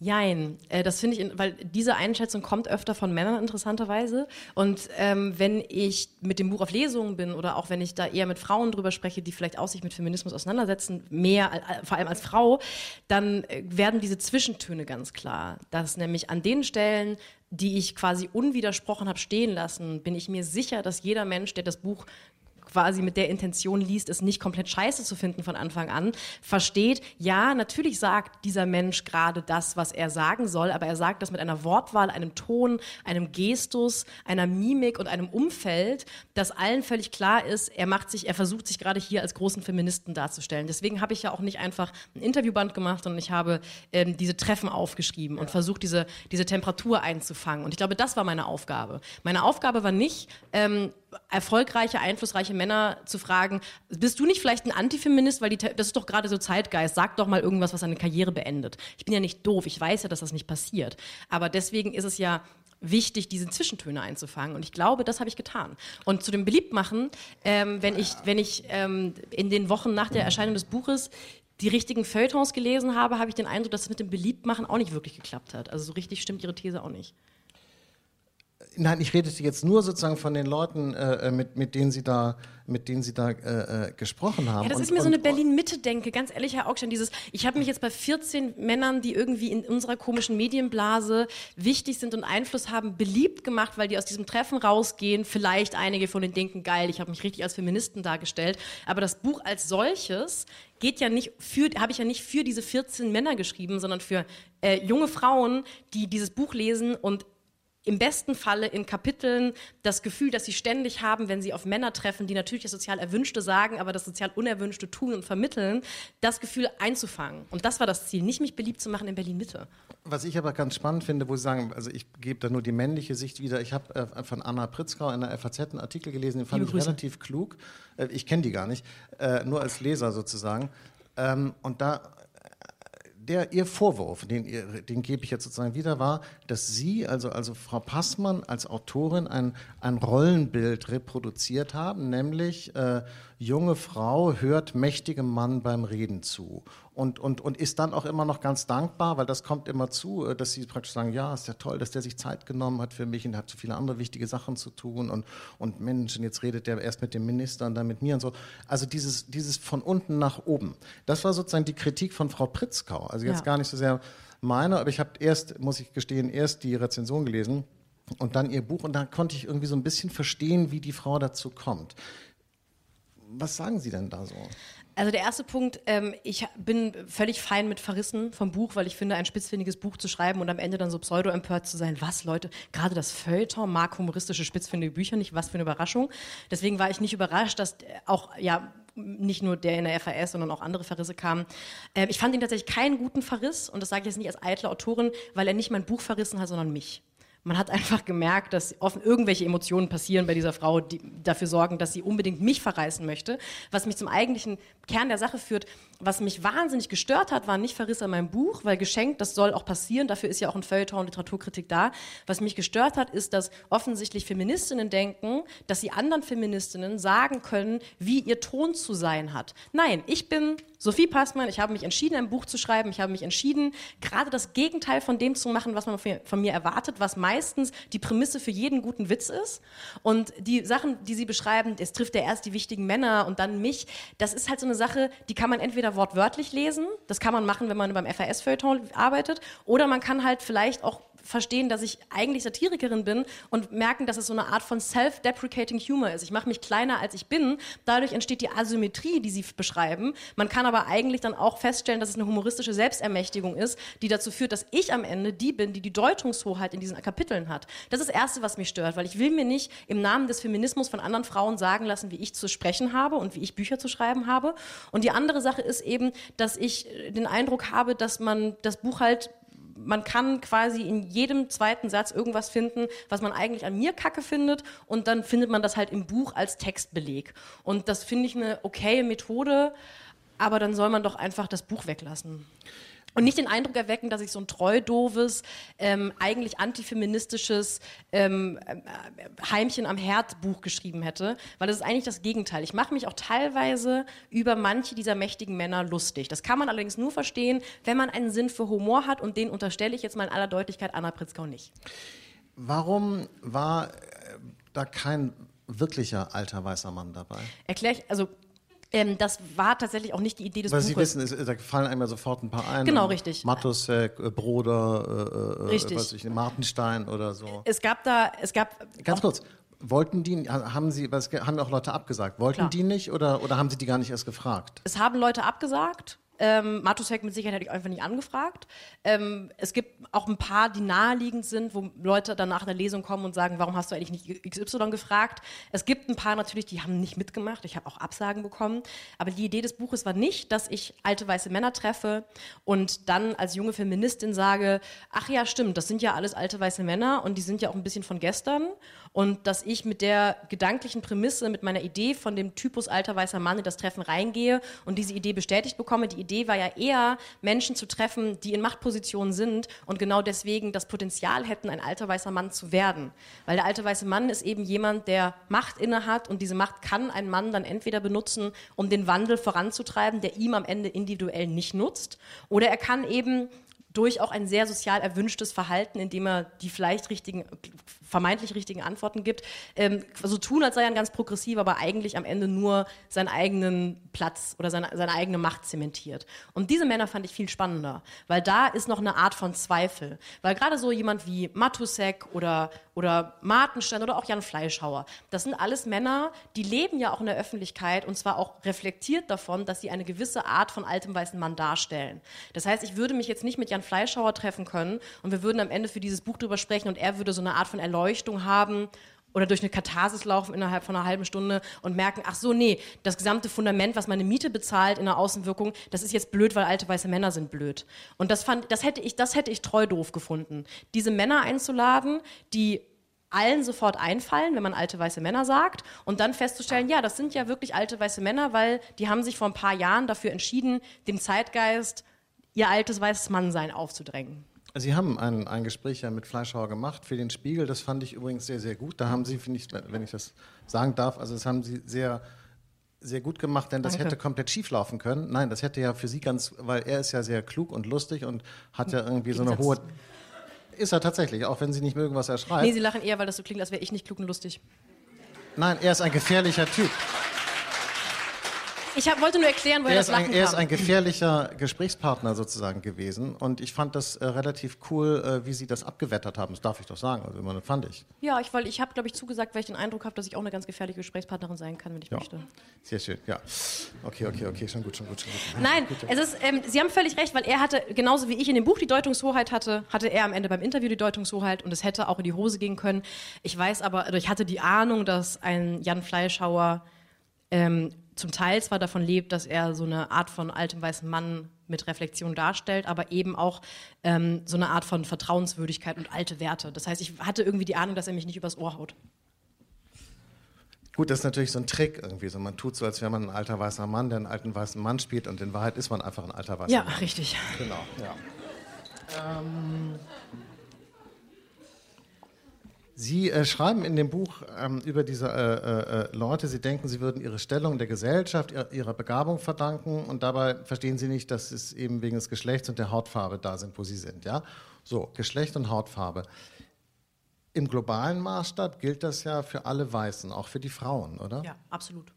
Jein, äh, das finde ich, weil diese Einschätzung kommt öfter von Männern interessanterweise. Und ähm, wenn ich mit dem Buch auf Lesungen bin oder auch wenn ich da eher mit Frauen drüber spreche, die vielleicht auch sich mit Feminismus auseinandersetzen, mehr, äh, vor allem als Frau, dann äh, werden diese Zwischentöne ganz klar. Dass nämlich an den Stellen, die ich quasi unwidersprochen habe stehen lassen, bin ich mir sicher, dass jeder Mensch, der das Buch quasi mit der Intention liest, es nicht komplett scheiße zu finden von Anfang an, versteht, ja, natürlich sagt dieser Mensch gerade das, was er sagen soll, aber er sagt das mit einer Wortwahl, einem Ton, einem Gestus, einer Mimik und einem Umfeld, das allen völlig klar ist, er macht sich, er versucht sich gerade hier als großen Feministen darzustellen. Deswegen habe ich ja auch nicht einfach ein Interviewband gemacht, sondern ich habe ähm, diese Treffen aufgeschrieben und versucht, diese, diese Temperatur einzufangen. Und ich glaube, das war meine Aufgabe. Meine Aufgabe war nicht, ähm, erfolgreiche, einflussreiche Männer zu fragen, bist du nicht vielleicht ein Antifeminist, weil die, das ist doch gerade so Zeitgeist, sag doch mal irgendwas, was deine Karriere beendet. Ich bin ja nicht doof, ich weiß ja, dass das nicht passiert. Aber deswegen ist es ja wichtig, diese Zwischentöne einzufangen. Und ich glaube, das habe ich getan. Und zu dem Beliebtmachen, ähm, wenn ich, wenn ich ähm, in den Wochen nach der Erscheinung des Buches die richtigen Feuilletons gelesen habe, habe ich den Eindruck, dass es mit dem Beliebtmachen auch nicht wirklich geklappt hat. Also so richtig stimmt Ihre These auch nicht. Nein, ich redete jetzt nur sozusagen von den Leuten, äh, mit, mit denen Sie da, mit denen Sie da äh, äh gesprochen haben. Ja, das und, ist mir so eine Berlin-Mitte-Denke, ganz ehrlich, Herr Augstein, dieses, ich habe mich jetzt bei 14 Männern, die irgendwie in unserer komischen Medienblase wichtig sind und Einfluss haben, beliebt gemacht, weil die aus diesem Treffen rausgehen. Vielleicht einige von denen denken, geil, ich habe mich richtig als Feministen dargestellt. Aber das Buch als solches geht ja nicht für, habe ich ja nicht für diese 14 Männer geschrieben, sondern für äh, junge Frauen, die dieses Buch lesen und im besten Falle in Kapiteln das Gefühl, dass sie ständig haben, wenn sie auf Männer treffen, die natürlich das sozial Erwünschte sagen, aber das sozial Unerwünschte tun und vermitteln, das Gefühl einzufangen. Und das war das Ziel, nicht mich beliebt zu machen in Berlin-Mitte. Was ich aber ganz spannend finde, wo Sie sagen, also ich gebe da nur die männliche Sicht wieder. Ich habe äh, von Anna Pritzkau in der FAZ einen Artikel gelesen, den fand Liebe ich Grüße. relativ klug. Äh, ich kenne die gar nicht, äh, nur als Leser sozusagen. Ähm, und da der, Ihr Vorwurf, den, den gebe ich jetzt sozusagen wieder, war, dass Sie, also, also Frau Passmann als Autorin, ein, ein Rollenbild reproduziert haben, nämlich äh, junge Frau hört mächtigem Mann beim Reden zu und, und, und ist dann auch immer noch ganz dankbar, weil das kommt immer zu, äh, dass sie praktisch sagen, ja, ist ja toll, dass der sich Zeit genommen hat für mich und hat so viele andere wichtige Sachen zu tun und, und Mensch, jetzt redet der erst mit dem Minister und dann mit mir und so. Also dieses, dieses von unten nach oben. Das war sozusagen die Kritik von Frau Pritzkau. Also jetzt ja. gar nicht so sehr meine, aber ich habe erst, muss ich gestehen, erst die Rezension gelesen und dann ihr Buch und da konnte ich irgendwie so ein bisschen verstehen, wie die Frau dazu kommt. Was sagen Sie denn da so? Also der erste Punkt, ähm, ich bin völlig fein mit Verrissen vom Buch, weil ich finde, ein spitzfindiges Buch zu schreiben und am Ende dann so pseudo-empört zu sein, was Leute, gerade das Feuilleton mag humoristische, spitzfindige Bücher nicht, was für eine Überraschung. Deswegen war ich nicht überrascht, dass auch, ja, nicht nur der in der FAS, sondern auch andere Verrisse kamen. Ähm, ich fand ihn tatsächlich keinen guten Verriss und das sage ich jetzt nicht als eitle Autorin, weil er nicht mein Buch verrissen hat, sondern mich. Man hat einfach gemerkt, dass offen irgendwelche Emotionen passieren bei dieser Frau, die dafür sorgen, dass sie unbedingt mich verreißen möchte. Was mich zum eigentlichen Kern der Sache führt, was mich wahnsinnig gestört hat, war nicht Verriss an meinem Buch, weil geschenkt, das soll auch passieren, dafür ist ja auch ein Feuilleton Literaturkritik da. Was mich gestört hat, ist, dass offensichtlich Feministinnen denken, dass sie anderen Feministinnen sagen können, wie ihr Ton zu sein hat. Nein, ich bin Sophie Passmann, ich habe mich entschieden, ein Buch zu schreiben. Ich habe mich entschieden, gerade das Gegenteil von dem zu machen, was man von mir erwartet, was meistens die Prämisse für jeden guten Witz ist. Und die Sachen, die Sie beschreiben, es trifft ja erst die wichtigen Männer und dann mich, das ist halt so eine Sache, die kann man entweder wortwörtlich lesen, das kann man machen, wenn man beim FAS-Feuilleton arbeitet, oder man kann halt vielleicht auch verstehen, dass ich eigentlich Satirikerin bin und merken, dass es so eine Art von self-deprecating Humor ist. Ich mache mich kleiner, als ich bin. Dadurch entsteht die Asymmetrie, die Sie beschreiben. Man kann aber eigentlich dann auch feststellen, dass es eine humoristische Selbstermächtigung ist, die dazu führt, dass ich am Ende die bin, die die Deutungshoheit in diesen Kapiteln hat. Das ist das Erste, was mich stört, weil ich will mir nicht im Namen des Feminismus von anderen Frauen sagen lassen, wie ich zu sprechen habe und wie ich Bücher zu schreiben habe. Und die andere Sache ist eben, dass ich den Eindruck habe, dass man das Buch halt man kann quasi in jedem zweiten Satz irgendwas finden, was man eigentlich an mir kacke findet und dann findet man das halt im Buch als Textbeleg. Und das finde ich eine okaye Methode, aber dann soll man doch einfach das Buch weglassen. Und nicht den Eindruck erwecken, dass ich so ein treu doofes, ähm, eigentlich antifeministisches ähm, äh, Heimchen am Herd Buch geschrieben hätte, weil das ist eigentlich das Gegenteil. Ich mache mich auch teilweise über manche dieser mächtigen Männer lustig. Das kann man allerdings nur verstehen, wenn man einen Sinn für Humor hat und den unterstelle ich jetzt mal in aller Deutlichkeit Anna Pritzkau nicht. Warum war äh, da kein wirklicher alter weißer Mann dabei? Erkläre ich, also ähm, das war tatsächlich auch nicht die Idee des Weil Buches. Sie wissen, es, da fallen einem ja sofort ein paar ein. Genau, richtig. Matosek, äh, Broder, äh, äh richtig. Was ich, Martenstein oder so. Es gab da, es gab. Ganz kurz, wollten die, haben Sie, was, haben auch Leute abgesagt? Wollten Klar. die nicht oder, oder haben Sie die gar nicht erst gefragt? Es haben Leute abgesagt. Ähm, Matusek mit Sicherheit hätte ich einfach nicht angefragt. Ähm, es gibt auch ein paar, die naheliegend sind, wo Leute dann nach der Lesung kommen und sagen, warum hast du eigentlich nicht XY gefragt? Es gibt ein paar natürlich, die haben nicht mitgemacht. Ich habe auch Absagen bekommen. Aber die Idee des Buches war nicht, dass ich alte weiße Männer treffe und dann als junge Feministin sage, ach ja, stimmt, das sind ja alles alte weiße Männer und die sind ja auch ein bisschen von gestern. Und dass ich mit der gedanklichen Prämisse, mit meiner Idee von dem Typus alter weißer Mann in das Treffen reingehe und diese Idee bestätigt bekomme. Die Idee war ja eher, Menschen zu treffen, die in Machtpositionen sind und genau deswegen das Potenzial hätten, ein alter weißer Mann zu werden. Weil der alte weiße Mann ist eben jemand, der Macht innehat und diese Macht kann ein Mann dann entweder benutzen, um den Wandel voranzutreiben, der ihm am Ende individuell nicht nutzt, oder er kann eben durch auch ein sehr sozial erwünschtes Verhalten, indem er die vielleicht richtigen, vermeintlich richtigen Antworten gibt, ähm, so tun, als sei er ein ganz progressiv, aber eigentlich am Ende nur seinen eigenen Platz oder seine, seine eigene Macht zementiert. Und diese Männer fand ich viel spannender, weil da ist noch eine Art von Zweifel. Weil gerade so jemand wie Matusek oder, oder Martenstein oder auch Jan Fleischhauer, das sind alles Männer, die leben ja auch in der Öffentlichkeit und zwar auch reflektiert davon, dass sie eine gewisse Art von altem weißen Mann darstellen. Das heißt, ich würde mich jetzt nicht mit Jan Fleischhauer treffen können und wir würden am Ende für dieses Buch drüber sprechen und er würde so eine Art von Erleuchtung haben oder durch eine Katharsis laufen innerhalb von einer halben Stunde und merken, ach so, nee, das gesamte Fundament, was meine Miete bezahlt in der Außenwirkung, das ist jetzt blöd, weil alte weiße Männer sind blöd. Und das fand, das hätte ich, das hätte ich treu doof gefunden. Diese Männer einzuladen, die allen sofort einfallen, wenn man alte weiße Männer sagt, und dann festzustellen, ja, das sind ja wirklich alte weiße Männer, weil die haben sich vor ein paar Jahren dafür entschieden, dem Zeitgeist ihr altes weißes Mannsein aufzudrängen. Sie haben ein, ein Gespräch ja mit Fleischhauer gemacht für den Spiegel. Das fand ich übrigens sehr, sehr gut. Da haben Sie, finde ich, wenn ich das sagen darf, also das haben Sie sehr, sehr gut gemacht, denn das Danke. hätte komplett schief laufen können. Nein, das hätte ja für Sie ganz, weil er ist ja sehr klug und lustig und hat ja irgendwie so eine hohe. Ist er tatsächlich, auch wenn Sie nicht mögen, was er schreibt. Nee, sie lachen eher, weil das so klingt, als wäre ich nicht klug und lustig. Nein, er ist ein gefährlicher Typ. Ich hab, wollte nur erklären, woher Er das ist, ein, Lachen er ist kam. ein gefährlicher Gesprächspartner sozusagen gewesen und ich fand das äh, relativ cool, äh, wie Sie das abgewettert haben. Das darf ich doch sagen, also immer, fand ich. Ja, ich, weil ich habe, glaube ich, zugesagt, weil ich den Eindruck habe, dass ich auch eine ganz gefährliche Gesprächspartnerin sein kann, wenn ich Ja. möchte. Sehr schön, ja. Okay, okay, okay, schon gut, schon gut, schon gut. Nein, es ist, ähm, Sie haben völlig recht, weil er hatte, genauso wie ich in dem Buch die Deutungshoheit hatte, hatte er am Ende beim Interview die Deutungshoheit und es hätte auch in die Hose gehen können. Ich weiß aber, oder ich hatte die Ahnung, dass ein Jan Fleischhauer ähm, zum Teil zwar davon lebt, dass er so eine Art von altem weißen Mann mit Reflexion darstellt, aber eben auch ähm, so eine Art von Vertrauenswürdigkeit und alte Werte. Das heißt, ich hatte irgendwie die Ahnung, dass er mich nicht übers Ohr haut. Gut, das ist natürlich so ein Trick irgendwie. So, man tut so, als wäre man ein alter weißer Mann, der einen alten weißen Mann spielt und in Wahrheit ist man einfach ein alter weißer Ja, Mann. richtig. Genau, ja. Ähm, Sie äh, schreiben in dem Buch ähm, über diese äh, äh, Leute, Sie denken, Sie würden Ihre Stellung der Gesellschaft ihr, Ihrer Begabung verdanken und dabei verstehen Sie nicht, dass es eben wegen des Geschlechts und der Hautfarbe da sind, wo Sie sind. Ja? So, Geschlecht und Hautfarbe. Im globalen Maßstab gilt das ja für alle Weißen, auch für die Frauen, oder? Ja, absolut.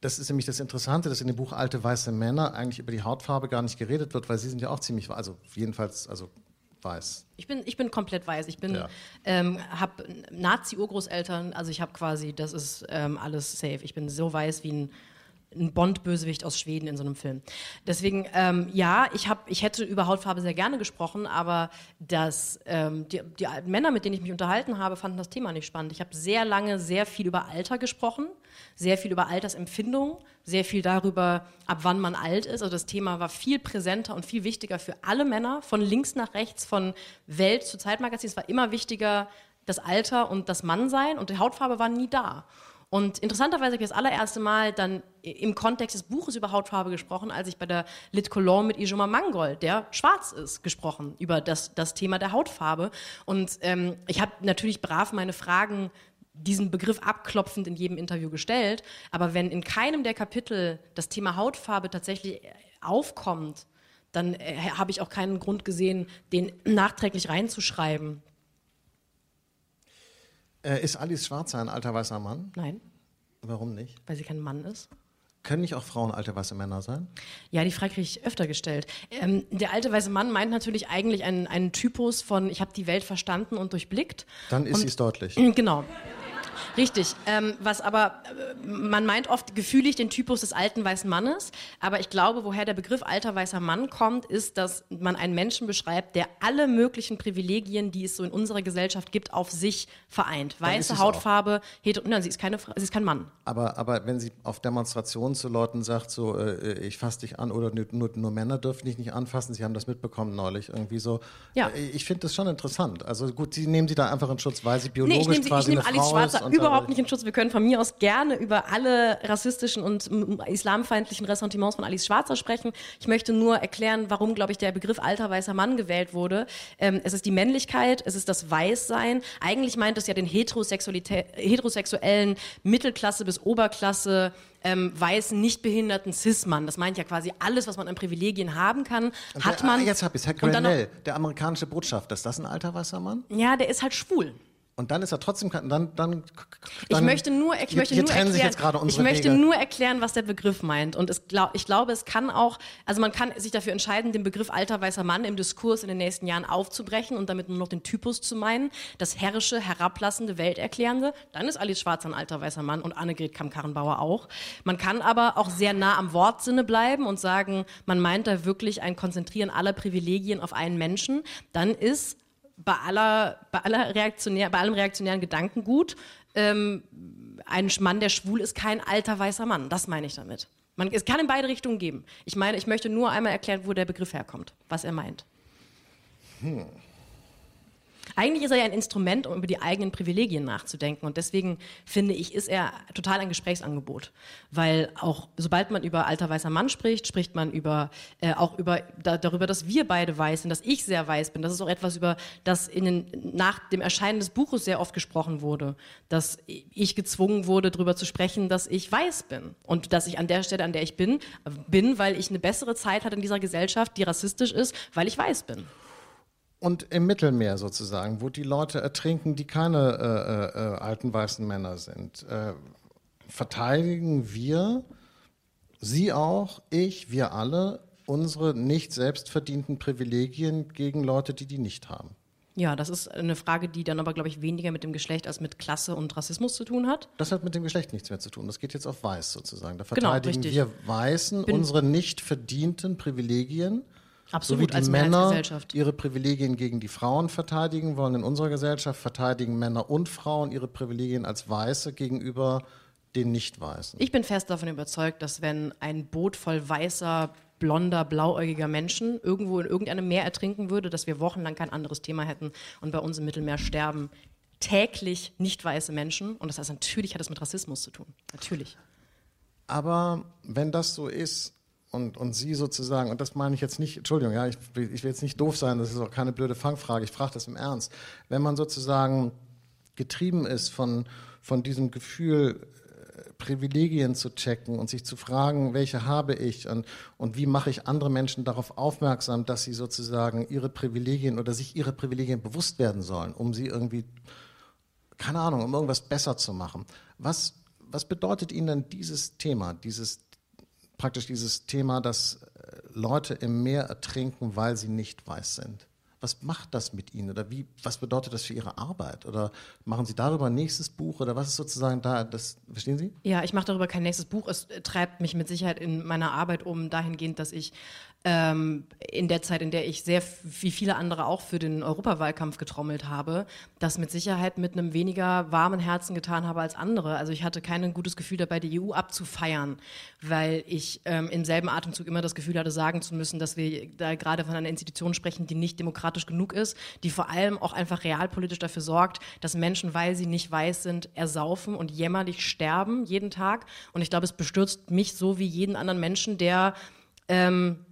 Das ist nämlich das Interessante, dass in dem Buch Alte weiße Männer eigentlich über die Hautfarbe gar nicht geredet wird, weil sie sind ja auch ziemlich, also jedenfalls, also weiß. Ich bin, ich bin komplett weiß. Ich bin, Ja. ähm, habe Nazi-Urgroßeltern, also ich habe quasi, das ist ähm, alles safe. Ich bin so weiß wie ein, ein Bond-Bösewicht aus Schweden in so einem Film. Deswegen, ähm, ja, ich, hab, ich hätte über Hautfarbe sehr gerne gesprochen, aber das, ähm, die, die Männer, mit denen ich mich unterhalten habe, fanden das Thema nicht spannend. Ich habe sehr lange sehr viel über Alter gesprochen, sehr viel über Altersempfindung, sehr viel darüber, ab wann man alt ist. Also das Thema war viel präsenter und viel wichtiger für alle Männer, von links nach rechts, von Welt zu Zeitmagazin. Es war immer wichtiger das Alter und das Mannsein und die Hautfarbe war nie da. Und interessanterweise habe ich das allererste Mal dann im Kontext des Buches über Hautfarbe gesprochen, als ich bei der Lit Cologne mit Ijoma Mangol, der schwarz ist, gesprochen über das, das Thema der Hautfarbe. Und ähm, ich habe natürlich brav meine Fragen diesen Begriff abklopfend in jedem Interview gestellt. Aber wenn in keinem der Kapitel das Thema Hautfarbe tatsächlich äh, aufkommt, dann äh, habe ich auch keinen Grund gesehen, den nachträglich reinzuschreiben. Äh, ist Alice Schwarzer ein alter weißer Mann? Nein, Warum nicht? weil sie kein Mann ist. Können nicht auch Frauen alte weiße Männer sein? Ja, die Frage kriege ich öfter gestellt. Ähm, der alte weiße Mann meint natürlich eigentlich einen, einen Typus von, ich habe die Welt verstanden und durchblickt. Dann ist sie es deutlich. Genau. Richtig. Ähm, was aber, äh, man meint oft gefühlig den Typus des alten weißen Mannes, aber ich glaube, woher der Begriff alter weißer Mann kommt, ist, dass man einen Menschen beschreibt, der alle möglichen Privilegien, die es so in unserer Gesellschaft gibt, auf sich vereint. Weiße Hautfarbe, hetero, nein, sie ist keine, sie ist kein Mann. Aber, aber wenn sie auf Demonstrationen zu Leuten sagt, so, äh, ich fasse dich an oder nur, nur, Männer dürfen dich nicht anfassen, sie haben das mitbekommen neulich, irgendwie so. Ja. Äh, Ich finde das schon interessant. Also gut, sie nehmen sie da einfach in Schutz, weil sie Nee, biologisch ich nehme ich quasi nehm eine Alice Frau Schwarzer, überhaupt nicht in Schutz. Wir können von mir aus gerne über alle rassistischen und islamfeindlichen Ressentiments von Alice Schwarzer sprechen. Ich möchte nur erklären, warum, glaube ich, der Begriff alter weißer Mann gewählt wurde. Ähm, es ist die Männlichkeit, es ist das Weißsein. Eigentlich meint es ja den heterosexuellen Mittelklasse bis Oberklasse ähm, weißen, nicht behinderten Cis-Mann. Das meint ja quasi alles, was man an Privilegien haben kann, hat der, man. Ah, jetzt hab ich's. Herr Grenell, der amerikanische Botschafter, ist das ein alter weißer Mann? Ja, der ist halt schwul. Und dann ist er trotzdem, dann, dann, dann ich möchte nur, ich möchte hier nur trennen erklären, sich jetzt gerade unsere ich möchte Wege. nur erklären, was der Begriff meint. Und es glaub, ich glaube, es kann auch, also man kann sich dafür entscheiden, den Begriff alter weißer Mann im Diskurs in den nächsten Jahren aufzubrechen und damit nur noch den Typus zu meinen, das herrische, herablassende, welterklärende. Dann ist Alice Schwarz ein alter weißer Mann und Annegret Kamm-Karrenbauer auch. Man kann aber auch sehr nah am Wortsinne bleiben und sagen, man meint da wirklich ein Konzentrieren aller Privilegien auf einen Menschen. Dann ist bei aller, bei aller reaktionär, bei allem reaktionären Gedankengut, ähm, ein Mann, der schwul ist, kein alter weißer Mann. Das meine ich damit. Man, es kann in beide Richtungen geben. Ich meine, ich möchte nur einmal erklären, wo der Begriff herkommt, was er meint. Hm. Eigentlich ist er ja ein Instrument, um über die eigenen Privilegien nachzudenken. Und deswegen finde ich, ist er total ein Gesprächsangebot. Weil auch, sobald man über alter weißer Mann spricht, spricht man über, äh, auch über, da, darüber, dass wir beide weiß sind, dass ich sehr weiß bin. Das ist auch etwas, über das in den, nach dem Erscheinen des Buches sehr oft gesprochen wurde. Dass ich gezwungen wurde, darüber zu sprechen, dass ich weiß bin. Und dass ich an der Stelle, an der ich bin, bin, weil ich eine bessere Zeit hatte in dieser Gesellschaft, die rassistisch ist, weil ich weiß bin und im Mittelmeer sozusagen, wo die Leute ertrinken, die keine äh, äh, alten weißen Männer sind, äh, verteidigen wir, Sie auch, ich, wir alle, unsere nicht selbstverdienten Privilegien gegen Leute, die die nicht haben. Ja, das ist eine Frage, die dann aber, glaube ich, weniger mit dem Geschlecht als mit Klasse und Rassismus zu tun hat. Das hat mit dem Geschlecht nichts mehr zu tun. Das geht jetzt auf Weiß sozusagen. Da genau, verteidigen genau, wir Weißen Bin unsere nicht verdienten Privilegien Absolut, so wie die Männer ihre Privilegien gegen die Frauen verteidigen wollen in unserer Gesellschaft, verteidigen Männer und Frauen ihre Privilegien als Weiße gegenüber den Nicht-Weißen. Ich bin fest davon überzeugt, dass wenn ein Boot voll weißer, blonder, blauäugiger Menschen irgendwo in irgendeinem Meer ertrinken würde, dass wir wochenlang kein anderes Thema hätten und bei uns im Mittelmeer sterben täglich nicht weiße Menschen. Und das heißt, natürlich hat es mit Rassismus zu tun. Natürlich. Aber wenn das so ist, und, und sie sozusagen, und das meine ich jetzt nicht, Entschuldigung, ja, ich, ich will jetzt nicht doof sein, das ist auch keine blöde Fangfrage, ich frage das im Ernst. Wenn man sozusagen getrieben ist von, von diesem Gefühl, äh, Privilegien zu checken und sich zu fragen, welche habe ich und, und wie mache ich andere Menschen darauf aufmerksam, dass sie sozusagen ihre Privilegien oder sich ihre Privilegien bewusst werden sollen, um sie irgendwie, keine Ahnung, um irgendwas besser zu machen. Was, was bedeutet Ihnen denn dieses Thema, dieses praktisch dieses Thema, dass äh, Leute im Meer ertrinken, weil sie nicht weiß sind. Was macht das mit Ihnen oder wie, was bedeutet das für Ihre Arbeit? Oder machen Sie darüber ein nächstes Buch oder was ist sozusagen da, das, verstehen Sie? Ja, ich mache darüber kein nächstes Buch. Es treibt mich mit Sicherheit in meiner Arbeit um dahingehend, dass ich ähm, in der Zeit, in der ich sehr, wie viele andere auch für den Europawahlkampf getrommelt habe, das mit Sicherheit mit einem weniger warmen Herzen getan habe als andere. Also ich hatte kein gutes Gefühl dabei, die EU abzufeiern, weil ich ähm, im selben Atemzug immer das Gefühl hatte, sagen zu müssen, dass wir da gerade von einer Institution sprechen, die nicht demokratisch genug ist, die vor allem auch einfach realpolitisch dafür sorgt, dass Menschen, weil sie nicht weiß sind, ersaufen und jämmerlich sterben jeden Tag. Und ich glaube, es bestürzt mich so wie jeden anderen Menschen, der ähm,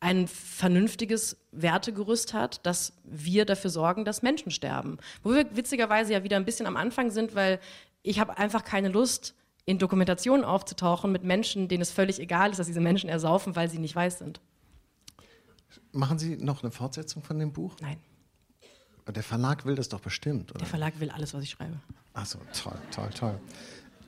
ein vernünftiges Wertegerüst hat, dass wir dafür sorgen, dass Menschen sterben. Wo wir witzigerweise ja wieder ein bisschen am Anfang sind, weil ich habe einfach keine Lust, in Dokumentationen aufzutauchen mit Menschen, denen es völlig egal ist, dass diese Menschen ersaufen, weil sie nicht weiß sind. Machen Sie noch eine Fortsetzung von dem Buch? Nein. Der Verlag will das doch bestimmt, oder? Der Verlag will alles, was ich schreibe. Ach so, toll, toll, toll.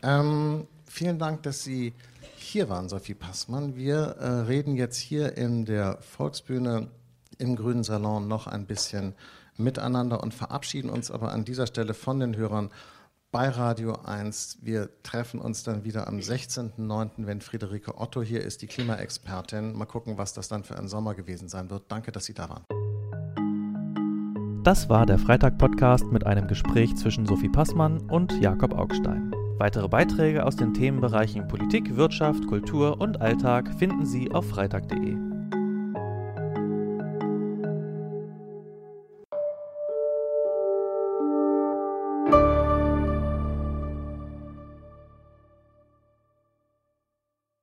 Ähm, vielen Dank, dass Sie hier waren, Sophie Passmann. Wir äh, reden jetzt hier in der Volksbühne im Grünen Salon noch ein bisschen miteinander und verabschieden uns aber an dieser Stelle von den Hörern bei Radio 1. Wir treffen uns dann wieder am 16.09., wenn Friederike Otto hier ist, die Klimaexpertin. Mal gucken, was das dann für ein Sommer gewesen sein wird. Danke, dass Sie da waren. Das war der Freitag-Podcast mit einem Gespräch zwischen Sophie Passmann und Jakob Augstein. Weitere Beiträge aus den Themenbereichen Politik, Wirtschaft, Kultur und Alltag finden Sie auf freitag.de.